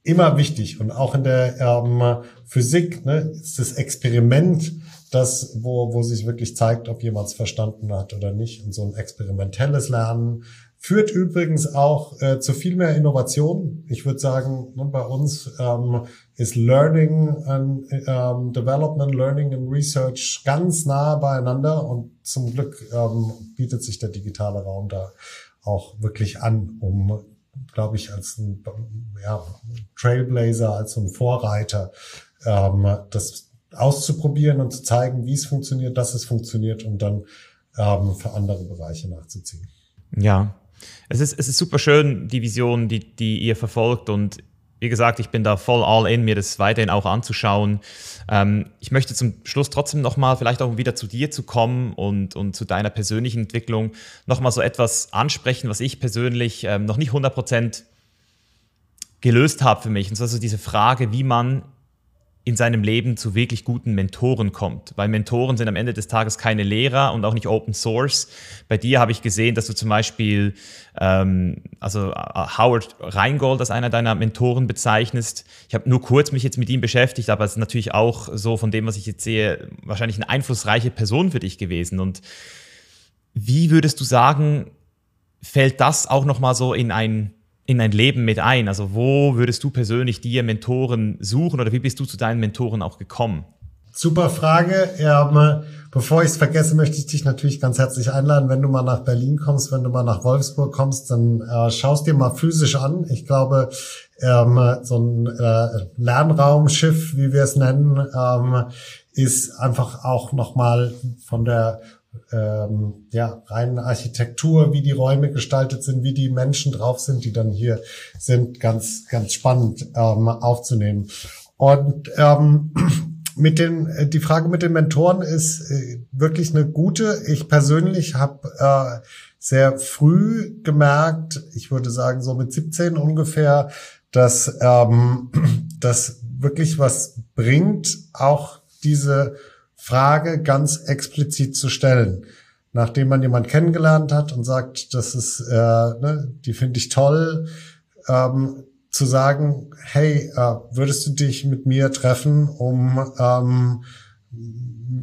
immer wichtig. Und auch in der ähm, Physik ne, ist das Experiment das, wo, wo sich wirklich zeigt, ob jemand es verstanden hat oder nicht. Und so ein experimentelles Lernen führt übrigens auch äh, zu viel mehr Innovation. Ich würde sagen, ne, bei uns ähm, ist Learning and ähm, Development, Learning and Research ganz nah beieinander und zum Glück ähm, bietet sich der digitale Raum da auch wirklich an, um, glaube ich, als ein ja, Trailblazer, als ein Vorreiter ähm, das auszuprobieren und zu zeigen, wie es funktioniert, dass es funktioniert und dann ähm, für andere Bereiche nachzuziehen. Ja, es ist, es ist super schön, die Vision, die, die ihr verfolgt und wie gesagt, ich bin da voll all in, mir das weiterhin auch anzuschauen. Ähm, ich möchte zum Schluss trotzdem nochmal vielleicht auch wieder zu dir zu kommen und, und zu deiner persönlichen Entwicklung nochmal so etwas ansprechen, was ich persönlich ähm, noch nicht 100% gelöst habe für mich. Und zwar so diese Frage, wie man in seinem Leben zu wirklich guten Mentoren kommt. Weil Mentoren sind am Ende des Tages keine Lehrer und auch nicht Open Source. Bei dir habe ich gesehen, dass du zum Beispiel ähm, also äh, Howard Rheingold als einer deiner Mentoren bezeichnest. Ich habe nur kurz mich jetzt mit ihm beschäftigt, aber es ist natürlich auch so von dem, was ich jetzt sehe, wahrscheinlich eine einflussreiche Person für dich gewesen. Und wie würdest du sagen, fällt das auch nochmal so in ein in dein Leben mit ein? Also wo würdest du persönlich dir Mentoren suchen oder wie bist du zu deinen Mentoren auch gekommen? Super Frage. Ja, bevor ich es vergesse, möchte ich dich natürlich ganz herzlich einladen. Wenn du mal nach Berlin kommst, wenn du mal nach Wolfsburg kommst, dann äh, schaust dir mal physisch an. Ich glaube, ähm, so ein äh, Lernraumschiff, wie wir es nennen, ähm, ist einfach auch nochmal von der ähm, ja, rein Architektur, wie die Räume gestaltet sind, wie die Menschen drauf sind, die dann hier sind, ganz, ganz spannend ähm, aufzunehmen. Und ähm, [clears throat] mit den, äh, die Frage mit den Mentoren ist äh, wirklich eine gute. Ich persönlich habe äh, sehr früh gemerkt, ich würde sagen so mit 17 ungefähr, dass ähm, [clears throat] das wirklich was bringt, auch diese Frage ganz explizit zu stellen. Nachdem man jemand kennengelernt hat und sagt, das ist, äh, ne, die finde ich toll, ähm, zu sagen, hey, äh, würdest du dich mit mir treffen, um ähm,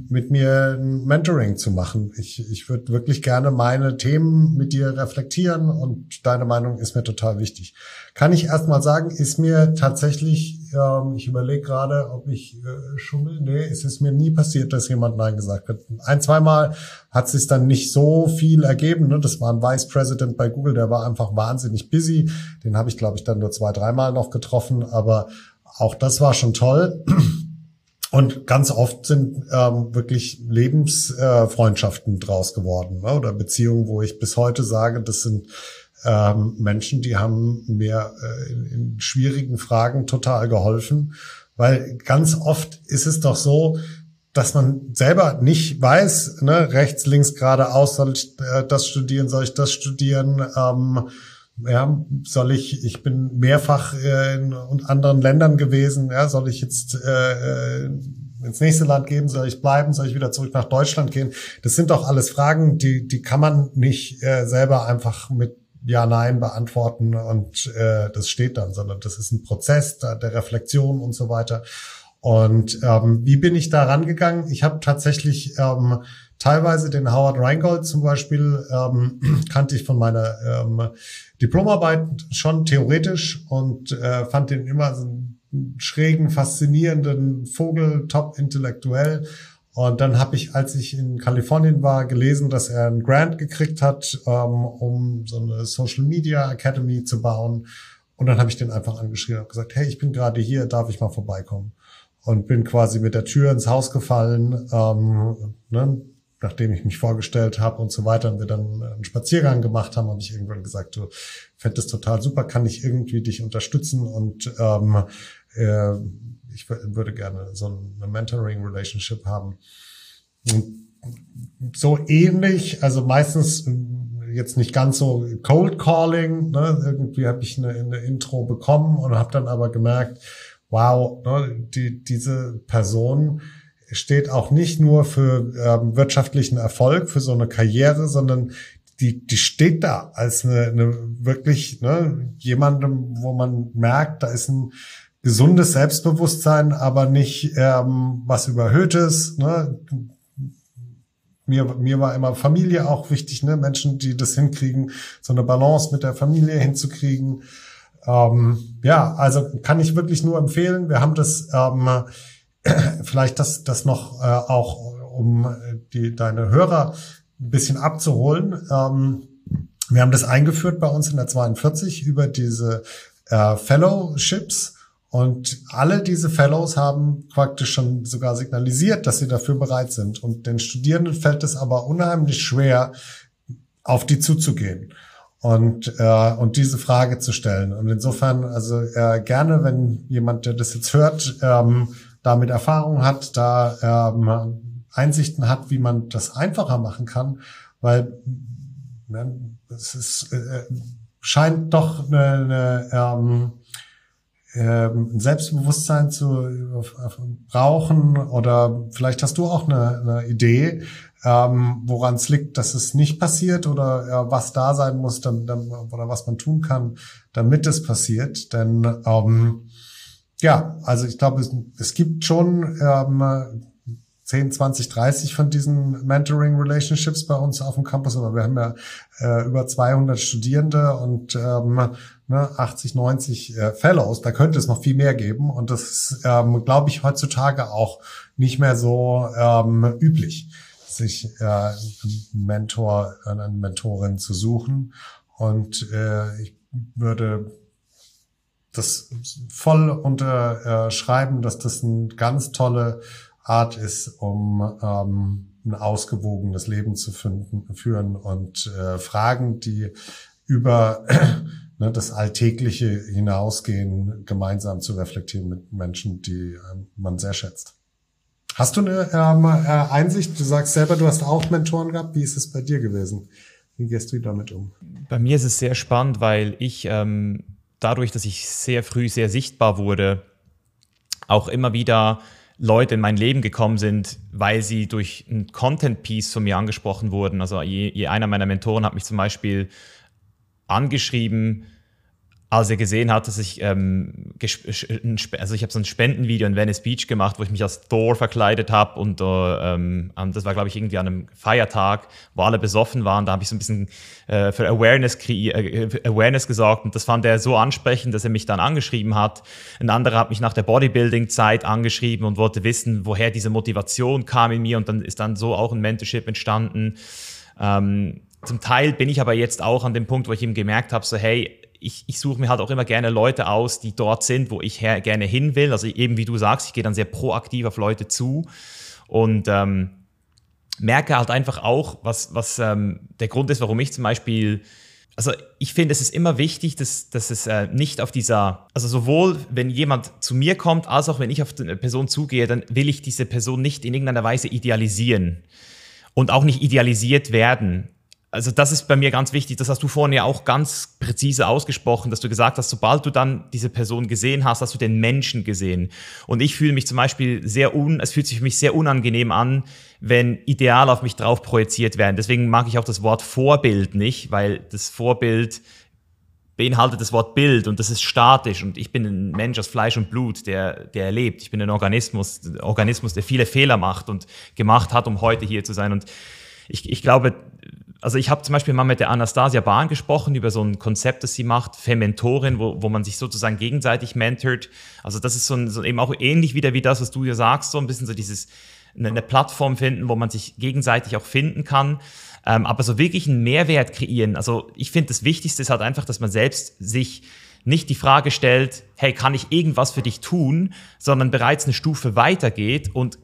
mit mir ein Mentoring zu machen. Ich, ich würde wirklich gerne meine Themen mit dir reflektieren und deine Meinung ist mir total wichtig. Kann ich erstmal sagen, ist mir tatsächlich, ähm, ich überlege gerade, ob ich äh, schummel. Nee, es ist mir nie passiert, dass jemand Nein gesagt hat. Ein, zweimal hat sich dann nicht so viel ergeben. Ne? Das war ein Vice President bei Google, der war einfach wahnsinnig busy. Den habe ich, glaube ich, dann nur zwei, dreimal noch getroffen, aber auch das war schon toll. Und ganz oft sind ähm, wirklich Lebensfreundschaften äh, draus geworden ne? oder Beziehungen, wo ich bis heute sage, das sind ähm, Menschen, die haben mir äh, in, in schwierigen Fragen total geholfen, weil ganz oft ist es doch so, dass man selber nicht weiß, ne, rechts, links, geradeaus, soll ich äh, das studieren, soll ich das studieren, ähm, ja, soll ich, ich bin mehrfach äh, in anderen Ländern gewesen, ja, soll ich jetzt äh, äh, ins nächste Land gehen, soll ich bleiben, soll ich wieder zurück nach Deutschland gehen? Das sind doch alles Fragen, die, die kann man nicht äh, selber einfach mit ja, Nein beantworten und äh, das steht dann, sondern das ist ein Prozess der, der Reflexion und so weiter. Und ähm, wie bin ich da rangegangen? Ich habe tatsächlich ähm, teilweise den Howard Rheingold zum Beispiel ähm, [clears throat] kannte ich von meiner ähm, Diplomarbeit schon theoretisch und äh, fand den immer so einen schrägen, faszinierenden Vogel, top intellektuell Und dann habe ich, als ich in Kalifornien war, gelesen, dass er einen Grant gekriegt hat, ähm, um so eine Social Media Academy zu bauen. Und dann habe ich den einfach angeschrieben und gesagt, hey, ich bin gerade hier, darf ich mal vorbeikommen? Und bin quasi mit der Tür ins Haus gefallen, ähm, ne, nachdem ich mich vorgestellt habe und so weiter und wir dann einen Spaziergang gemacht haben, habe ich irgendwann gesagt, du fändest total super, kann ich irgendwie dich unterstützen und ähm, äh, ich würde gerne so eine Mentoring-Relationship haben. So ähnlich, also meistens äh, jetzt nicht ganz so Cold Calling, ne? irgendwie habe ich eine, eine Intro bekommen und habe dann aber gemerkt, wow, ne, die, diese Person steht auch nicht nur für ähm, wirtschaftlichen Erfolg, für so eine Karriere, sondern die, die steht da als eine, eine wirklich ne, jemandem, wo man merkt, da ist ein gesundes Selbstbewusstsein, aber nicht ähm, was überhöhtes. Ne? Mir, mir war immer Familie auch wichtig, ne? Menschen, die das hinkriegen, so eine Balance mit der Familie hinzukriegen. Ähm, ja, also kann ich wirklich nur empfehlen. Wir haben das ähm, [clears throat] vielleicht das, das noch äh, auch, um die, deine Hörer ein bisschen abzuholen. Ähm, wir haben das eingeführt bei uns in der 42 über diese äh, Fellowships. Und alle diese Fellows haben praktisch schon sogar signalisiert, dass sie dafür bereit sind. Und den Studierenden fällt es aber unheimlich schwer, auf die zuzugehen und, äh, und diese Frage zu stellen. Und insofern, also äh, gerne, wenn jemand, der das jetzt hört, ähm, damit Erfahrung hat, da ähm, Einsichten hat, wie man das einfacher machen kann, weil ne, es ist, äh, scheint doch eine, eine ähm, ähm, ein Selbstbewusstsein zu brauchen oder vielleicht hast du auch eine, eine Idee, ähm, woran es liegt, dass es nicht passiert oder äh, was da sein muss dann, dann, oder was man tun kann, damit es passiert. Denn ähm, ja, also ich glaube, es, es gibt schon ähm, 10, 20, 30 von diesen Mentoring-Relationships bei uns auf dem Campus, aber wir haben ja äh, über 200 Studierende und ähm, ne, 80, 90 äh, Fellows. Da könnte es noch viel mehr geben und das ist, ähm, glaube ich, heutzutage auch nicht mehr so ähm, üblich, sich äh, einen Mentor, eine Mentorin zu suchen. Und äh, ich würde das voll unterschreiben, dass das eine ganz tolle Art ist, um ähm, ein ausgewogenes Leben zu finden, führen und äh, Fragen, die über ne, das Alltägliche hinausgehen, gemeinsam zu reflektieren mit Menschen, die ähm, man sehr schätzt. Hast du eine ähm, äh, Einsicht? Du sagst selber, du hast auch Mentoren gehabt. Wie ist es bei dir gewesen? Wie gehst du damit um? Bei mir ist es sehr spannend, weil ich ähm, dadurch, dass ich sehr früh sehr sichtbar wurde, auch immer wieder Leute in mein Leben gekommen sind, weil sie durch ein Content-Piece von mir angesprochen wurden. Also je, je einer meiner Mentoren hat mich zum Beispiel angeschrieben, als er gesehen hat, dass ich, ähm, also ich habe so ein Spendenvideo in Venice Beach gemacht, wo ich mich als Thor verkleidet habe und äh, ähm, das war, glaube ich, irgendwie an einem Feiertag, wo alle besoffen waren. Da habe ich so ein bisschen äh, für Awareness, äh, Awareness gesorgt und das fand er so ansprechend, dass er mich dann angeschrieben hat. Ein anderer hat mich nach der Bodybuilding-Zeit angeschrieben und wollte wissen, woher diese Motivation kam in mir und dann ist dann so auch ein Mentorship entstanden. Ähm, zum Teil bin ich aber jetzt auch an dem Punkt, wo ich ihm gemerkt habe, so hey, ich, ich suche mir halt auch immer gerne Leute aus, die dort sind, wo ich her, gerne hin will. Also eben wie du sagst, ich gehe dann sehr proaktiv auf Leute zu und ähm, merke halt einfach auch, was, was ähm, der Grund ist, warum ich zum Beispiel also ich finde, es ist immer wichtig, dass, dass es äh, nicht auf dieser, also sowohl wenn jemand zu mir kommt, als auch wenn ich auf eine Person zugehe, dann will ich diese Person nicht in irgendeiner Weise idealisieren und auch nicht idealisiert werden also das ist bei mir ganz wichtig, das hast du vorhin ja auch ganz präzise ausgesprochen, dass du gesagt hast, sobald du dann diese Person gesehen hast, hast du den Menschen gesehen. Und ich fühle mich zum Beispiel sehr un, es fühlt sich für mich sehr unangenehm an, wenn Ideale auf mich drauf projiziert werden. Deswegen mag ich auch das Wort Vorbild nicht, weil das Vorbild beinhaltet das Wort Bild und das ist statisch und ich bin ein Mensch aus Fleisch und Blut, der, der erlebt. Ich bin ein Organismus, Organismus, der viele Fehler macht und gemacht hat, um heute hier zu sein. Und ich, ich glaube, also ich habe zum Beispiel mal mit der Anastasia Bahn gesprochen über so ein Konzept, das sie macht, Fementorin, wo, wo man sich sozusagen gegenseitig mentort. Also das ist so, ein, so eben auch ähnlich wieder wie das, was du dir sagst, so ein bisschen so dieses eine Plattform finden, wo man sich gegenseitig auch finden kann. Ähm, aber so wirklich einen Mehrwert kreieren. Also ich finde, das Wichtigste ist halt einfach, dass man selbst sich nicht die Frage stellt, hey, kann ich irgendwas für dich tun, sondern bereits eine Stufe weitergeht und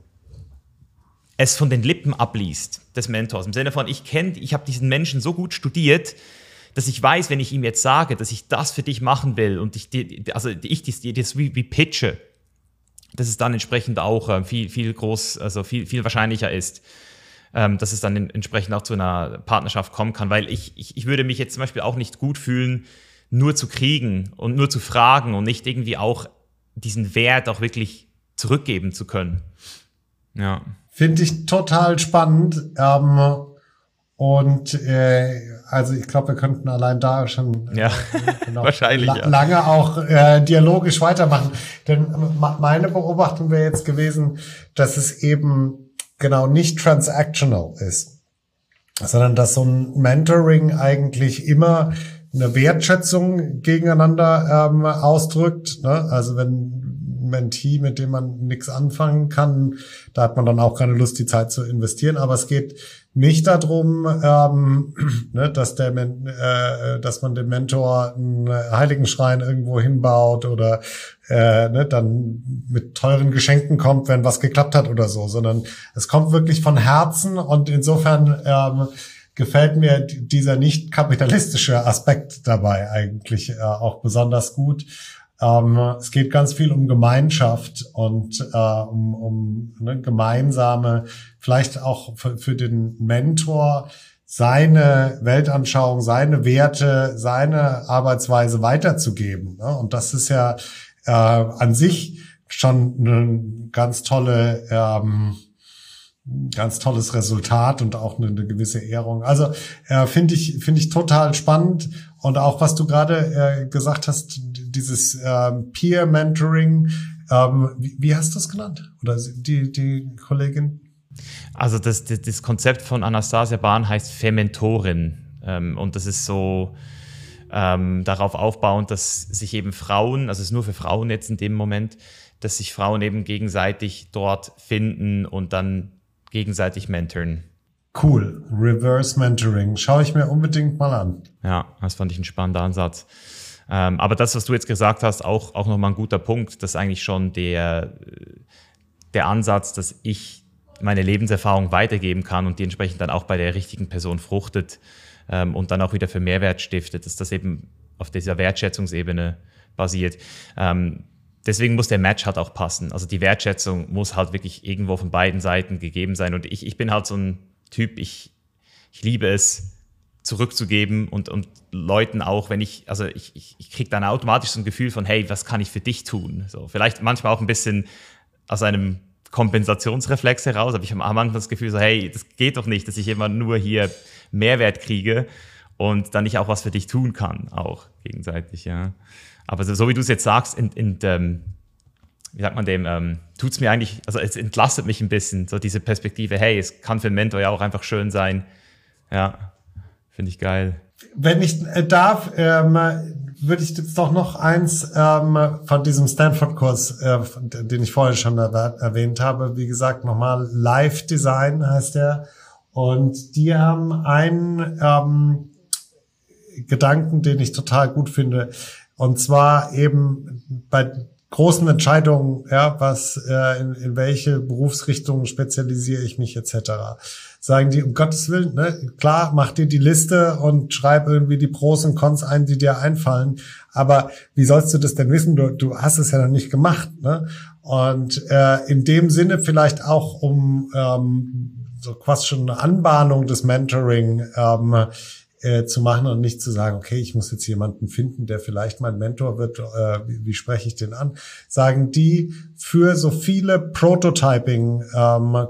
es von den Lippen abliest des Mentors. Im Sinne von, ich kenne, ich habe diesen Menschen so gut studiert, dass ich weiß, wenn ich ihm jetzt sage, dass ich das für dich machen will und ich, also ich das, das wie, wie pitche, dass es dann entsprechend auch äh, viel, viel groß, also viel, viel wahrscheinlicher ist, ähm, dass es dann entsprechend auch zu einer Partnerschaft kommen kann. Weil ich, ich, ich würde mich jetzt zum Beispiel auch nicht gut fühlen, nur zu kriegen und nur zu fragen und nicht irgendwie auch diesen Wert auch wirklich zurückgeben zu können. Ja. Finde ich total spannend. Ähm, und äh, also ich glaube, wir könnten allein da schon äh, ja, [laughs] genau, wahrscheinlich, la ja. lange auch äh, dialogisch weitermachen. Denn meine Beobachtung wäre jetzt gewesen, dass es eben genau nicht transactional ist, sondern dass so ein Mentoring eigentlich immer eine Wertschätzung gegeneinander ähm, ausdrückt. Ne? Also wenn Mentee, mit dem man nichts anfangen kann. Da hat man dann auch keine Lust, die Zeit zu investieren. Aber es geht nicht darum, ähm, [clears throat] ne, dass der, äh, dass man dem Mentor einen Heiligenschrein irgendwo hinbaut oder äh, ne, dann mit teuren Geschenken kommt, wenn was geklappt hat oder so, sondern es kommt wirklich von Herzen und insofern ähm, gefällt mir dieser nicht kapitalistische Aspekt dabei eigentlich äh, auch besonders gut. Ähm, es geht ganz viel um Gemeinschaft und äh, um, um ne, gemeinsame, vielleicht auch für, für den Mentor seine Weltanschauung, seine Werte, seine Arbeitsweise weiterzugeben. Ne? Und das ist ja äh, an sich schon eine ganz tolle ähm, ganz tolles Resultat und auch eine, eine gewisse Ehrung. Also äh, finde ich finde ich total spannend und auch was du gerade äh, gesagt hast, dieses ähm, Peer Mentoring. Ähm, wie, wie hast du das genannt? Oder die die Kollegin? Also das, das, das Konzept von Anastasia Bahn heißt Fementorin ähm, und das ist so ähm, darauf aufbauend, dass sich eben Frauen, also es ist nur für Frauen jetzt in dem Moment, dass sich Frauen eben gegenseitig dort finden und dann gegenseitig mentoren. Cool. Reverse Mentoring. Schaue ich mir unbedingt mal an. Ja, das fand ich ein spannender Ansatz. Ähm, aber das, was du jetzt gesagt hast, auch, auch nochmal ein guter Punkt, das ist eigentlich schon der, der Ansatz, dass ich meine Lebenserfahrung weitergeben kann und die entsprechend dann auch bei der richtigen Person fruchtet ähm, und dann auch wieder für Mehrwert stiftet, dass das eben auf dieser Wertschätzungsebene basiert. Ähm, deswegen muss der Match halt auch passen. Also die Wertschätzung muss halt wirklich irgendwo von beiden Seiten gegeben sein. Und ich, ich bin halt so ein Typ, ich, ich liebe es, zurückzugeben und, und Leuten auch, wenn ich, also ich, ich, ich kriege dann automatisch so ein Gefühl von, hey, was kann ich für dich tun? So, vielleicht manchmal auch ein bisschen aus einem Kompensationsreflex heraus, aber ich habe manchmal das Gefühl so, hey, das geht doch nicht, dass ich immer nur hier Mehrwert kriege und dann nicht auch was für dich tun kann, auch gegenseitig, ja. Aber so, so wie du es jetzt sagst, in, in ähm, wie sagt man dem, ähm, tut es mir eigentlich, also es entlastet mich ein bisschen, so diese Perspektive, hey, es kann für einen Mentor ja auch einfach schön sein. Ja, finde ich geil. Wenn ich äh, darf, ähm, würde ich jetzt doch noch eins ähm, von diesem Stanford-Kurs, äh, den ich vorher schon erwähnt habe, wie gesagt, nochmal Live Design heißt der. Und die haben einen ähm, Gedanken, den ich total gut finde. Und zwar eben bei großen Entscheidungen, ja, was äh, in, in welche Berufsrichtung spezialisiere ich mich etc. Sagen die, um Gottes Willen, ne, klar, mach dir die Liste und schreib irgendwie die Pros und Cons ein, die dir einfallen. Aber wie sollst du das denn wissen? Du, du hast es ja noch nicht gemacht. Ne? Und äh, in dem Sinne vielleicht auch um ähm, so quasi schon eine Anbahnung des Mentoring ähm, äh, zu machen und nicht zu sagen, okay, ich muss jetzt jemanden finden, der vielleicht mein Mentor wird, äh, wie, wie spreche ich den an? Sagen die für so viele Prototyping ähm,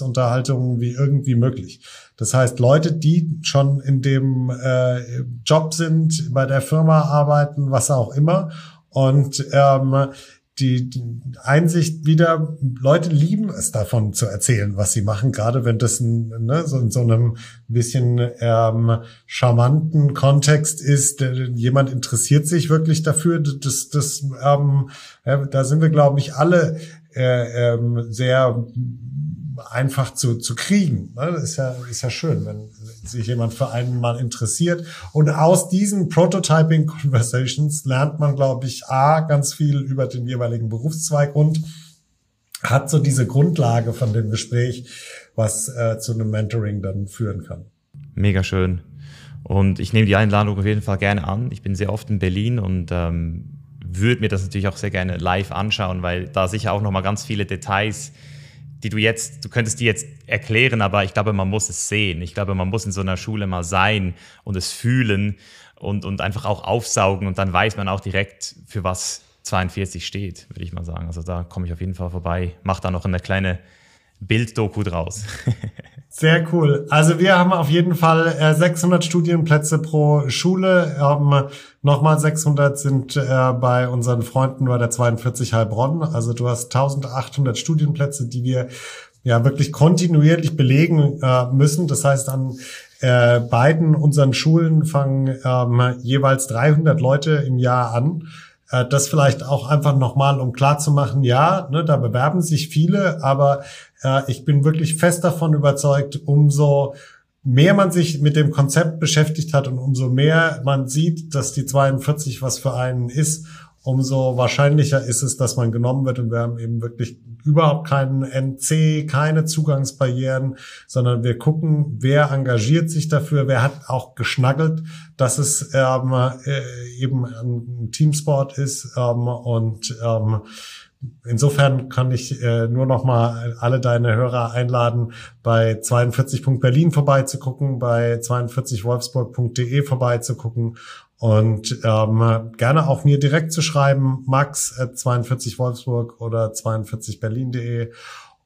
Unterhaltungen wie irgendwie möglich. Das heißt, Leute, die schon in dem äh, Job sind, bei der Firma arbeiten, was auch immer, und ähm, die, die Einsicht wieder, Leute lieben es davon zu erzählen, was sie machen, gerade wenn das ein, ne, so in so einem bisschen ähm, charmanten Kontext ist. Jemand interessiert sich wirklich dafür. Das, das, ähm, ja, da sind wir, glaube ich, alle äh, ähm, sehr einfach zu, zu kriegen. Ne? Das ist ja, ist ja schön, wenn sich jemand für einen mal interessiert. Und aus diesen Prototyping Conversations lernt man, glaube ich, A, ganz viel über den jeweiligen Berufszweig und hat so diese Grundlage von dem Gespräch, was äh, zu einem Mentoring dann führen kann. Mega schön. Und ich nehme die Einladung auf jeden Fall gerne an. Ich bin sehr oft in Berlin und ähm, würde mir das natürlich auch sehr gerne live anschauen, weil da sicher auch nochmal ganz viele Details die du jetzt, du könntest die jetzt erklären, aber ich glaube, man muss es sehen. Ich glaube, man muss in so einer Schule mal sein und es fühlen und, und einfach auch aufsaugen und dann weiß man auch direkt, für was 42 steht, würde ich mal sagen. Also da komme ich auf jeden Fall vorbei, mache da noch eine kleine Bilddoku draus. [laughs] Sehr cool. Also wir haben auf jeden Fall äh, 600 Studienplätze pro Schule. Ähm, nochmal 600 sind äh, bei unseren Freunden bei der 42 Heilbronn. Also du hast 1800 Studienplätze, die wir ja wirklich kontinuierlich belegen äh, müssen. Das heißt, an äh, beiden unseren Schulen fangen ähm, jeweils 300 Leute im Jahr an. Äh, das vielleicht auch einfach nochmal, um klarzumachen, ja, ne, da bewerben sich viele, aber äh, ich bin wirklich fest davon überzeugt, umso mehr man sich mit dem Konzept beschäftigt hat und umso mehr man sieht, dass die 42 was für einen ist, umso wahrscheinlicher ist es, dass man genommen wird. Und wir haben eben wirklich überhaupt keinen NC, keine Zugangsbarrieren, sondern wir gucken, wer engagiert sich dafür, wer hat auch geschnaggelt, dass es ähm, äh, eben ein Teamsport ist ähm, und ähm, Insofern kann ich äh, nur noch mal alle deine Hörer einladen, bei 42.berlin vorbeizugucken, bei 42wolfsburg.de vorbeizugucken und ähm, gerne auch mir direkt zu schreiben, max at 42 Wolfsburg oder 42berlin.de.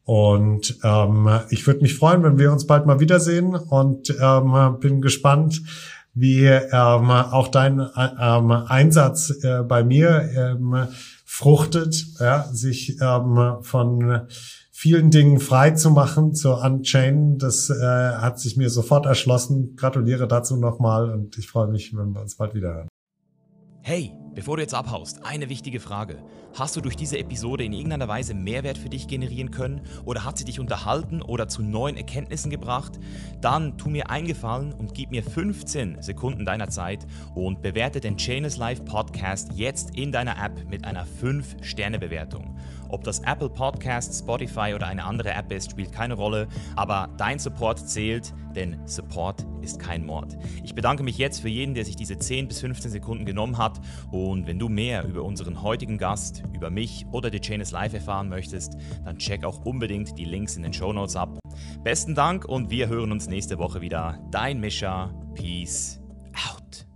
Und ähm, ich würde mich freuen, wenn wir uns bald mal wiedersehen und ähm, bin gespannt, wie ähm, auch dein ähm, Einsatz äh, bei mir ähm, fruchtet, ja, sich ähm, von vielen Dingen frei zu machen zur Unchain. Das äh, hat sich mir sofort erschlossen. Gratuliere dazu nochmal und ich freue mich, wenn wir uns bald wieder hören. Hey, bevor du jetzt abhaust, eine wichtige Frage. Hast du durch diese Episode in irgendeiner Weise Mehrwert für dich generieren können oder hat sie dich unterhalten oder zu neuen Erkenntnissen gebracht? Dann tu mir eingefallen und gib mir 15 Sekunden deiner Zeit und bewerte den Chainless Life Podcast jetzt in deiner App mit einer 5-Sterne-Bewertung. Ob das Apple Podcast, Spotify oder eine andere App ist, spielt keine Rolle, aber dein Support zählt, denn Support ist kein Mord. Ich bedanke mich jetzt für jeden, der sich diese 10 bis 15 Sekunden genommen hat und wenn du mehr über unseren heutigen Gast, über mich oder die Chain is Live erfahren möchtest, dann check auch unbedingt die Links in den Show Notes ab. Besten Dank und wir hören uns nächste Woche wieder. Dein Mischa. Peace out.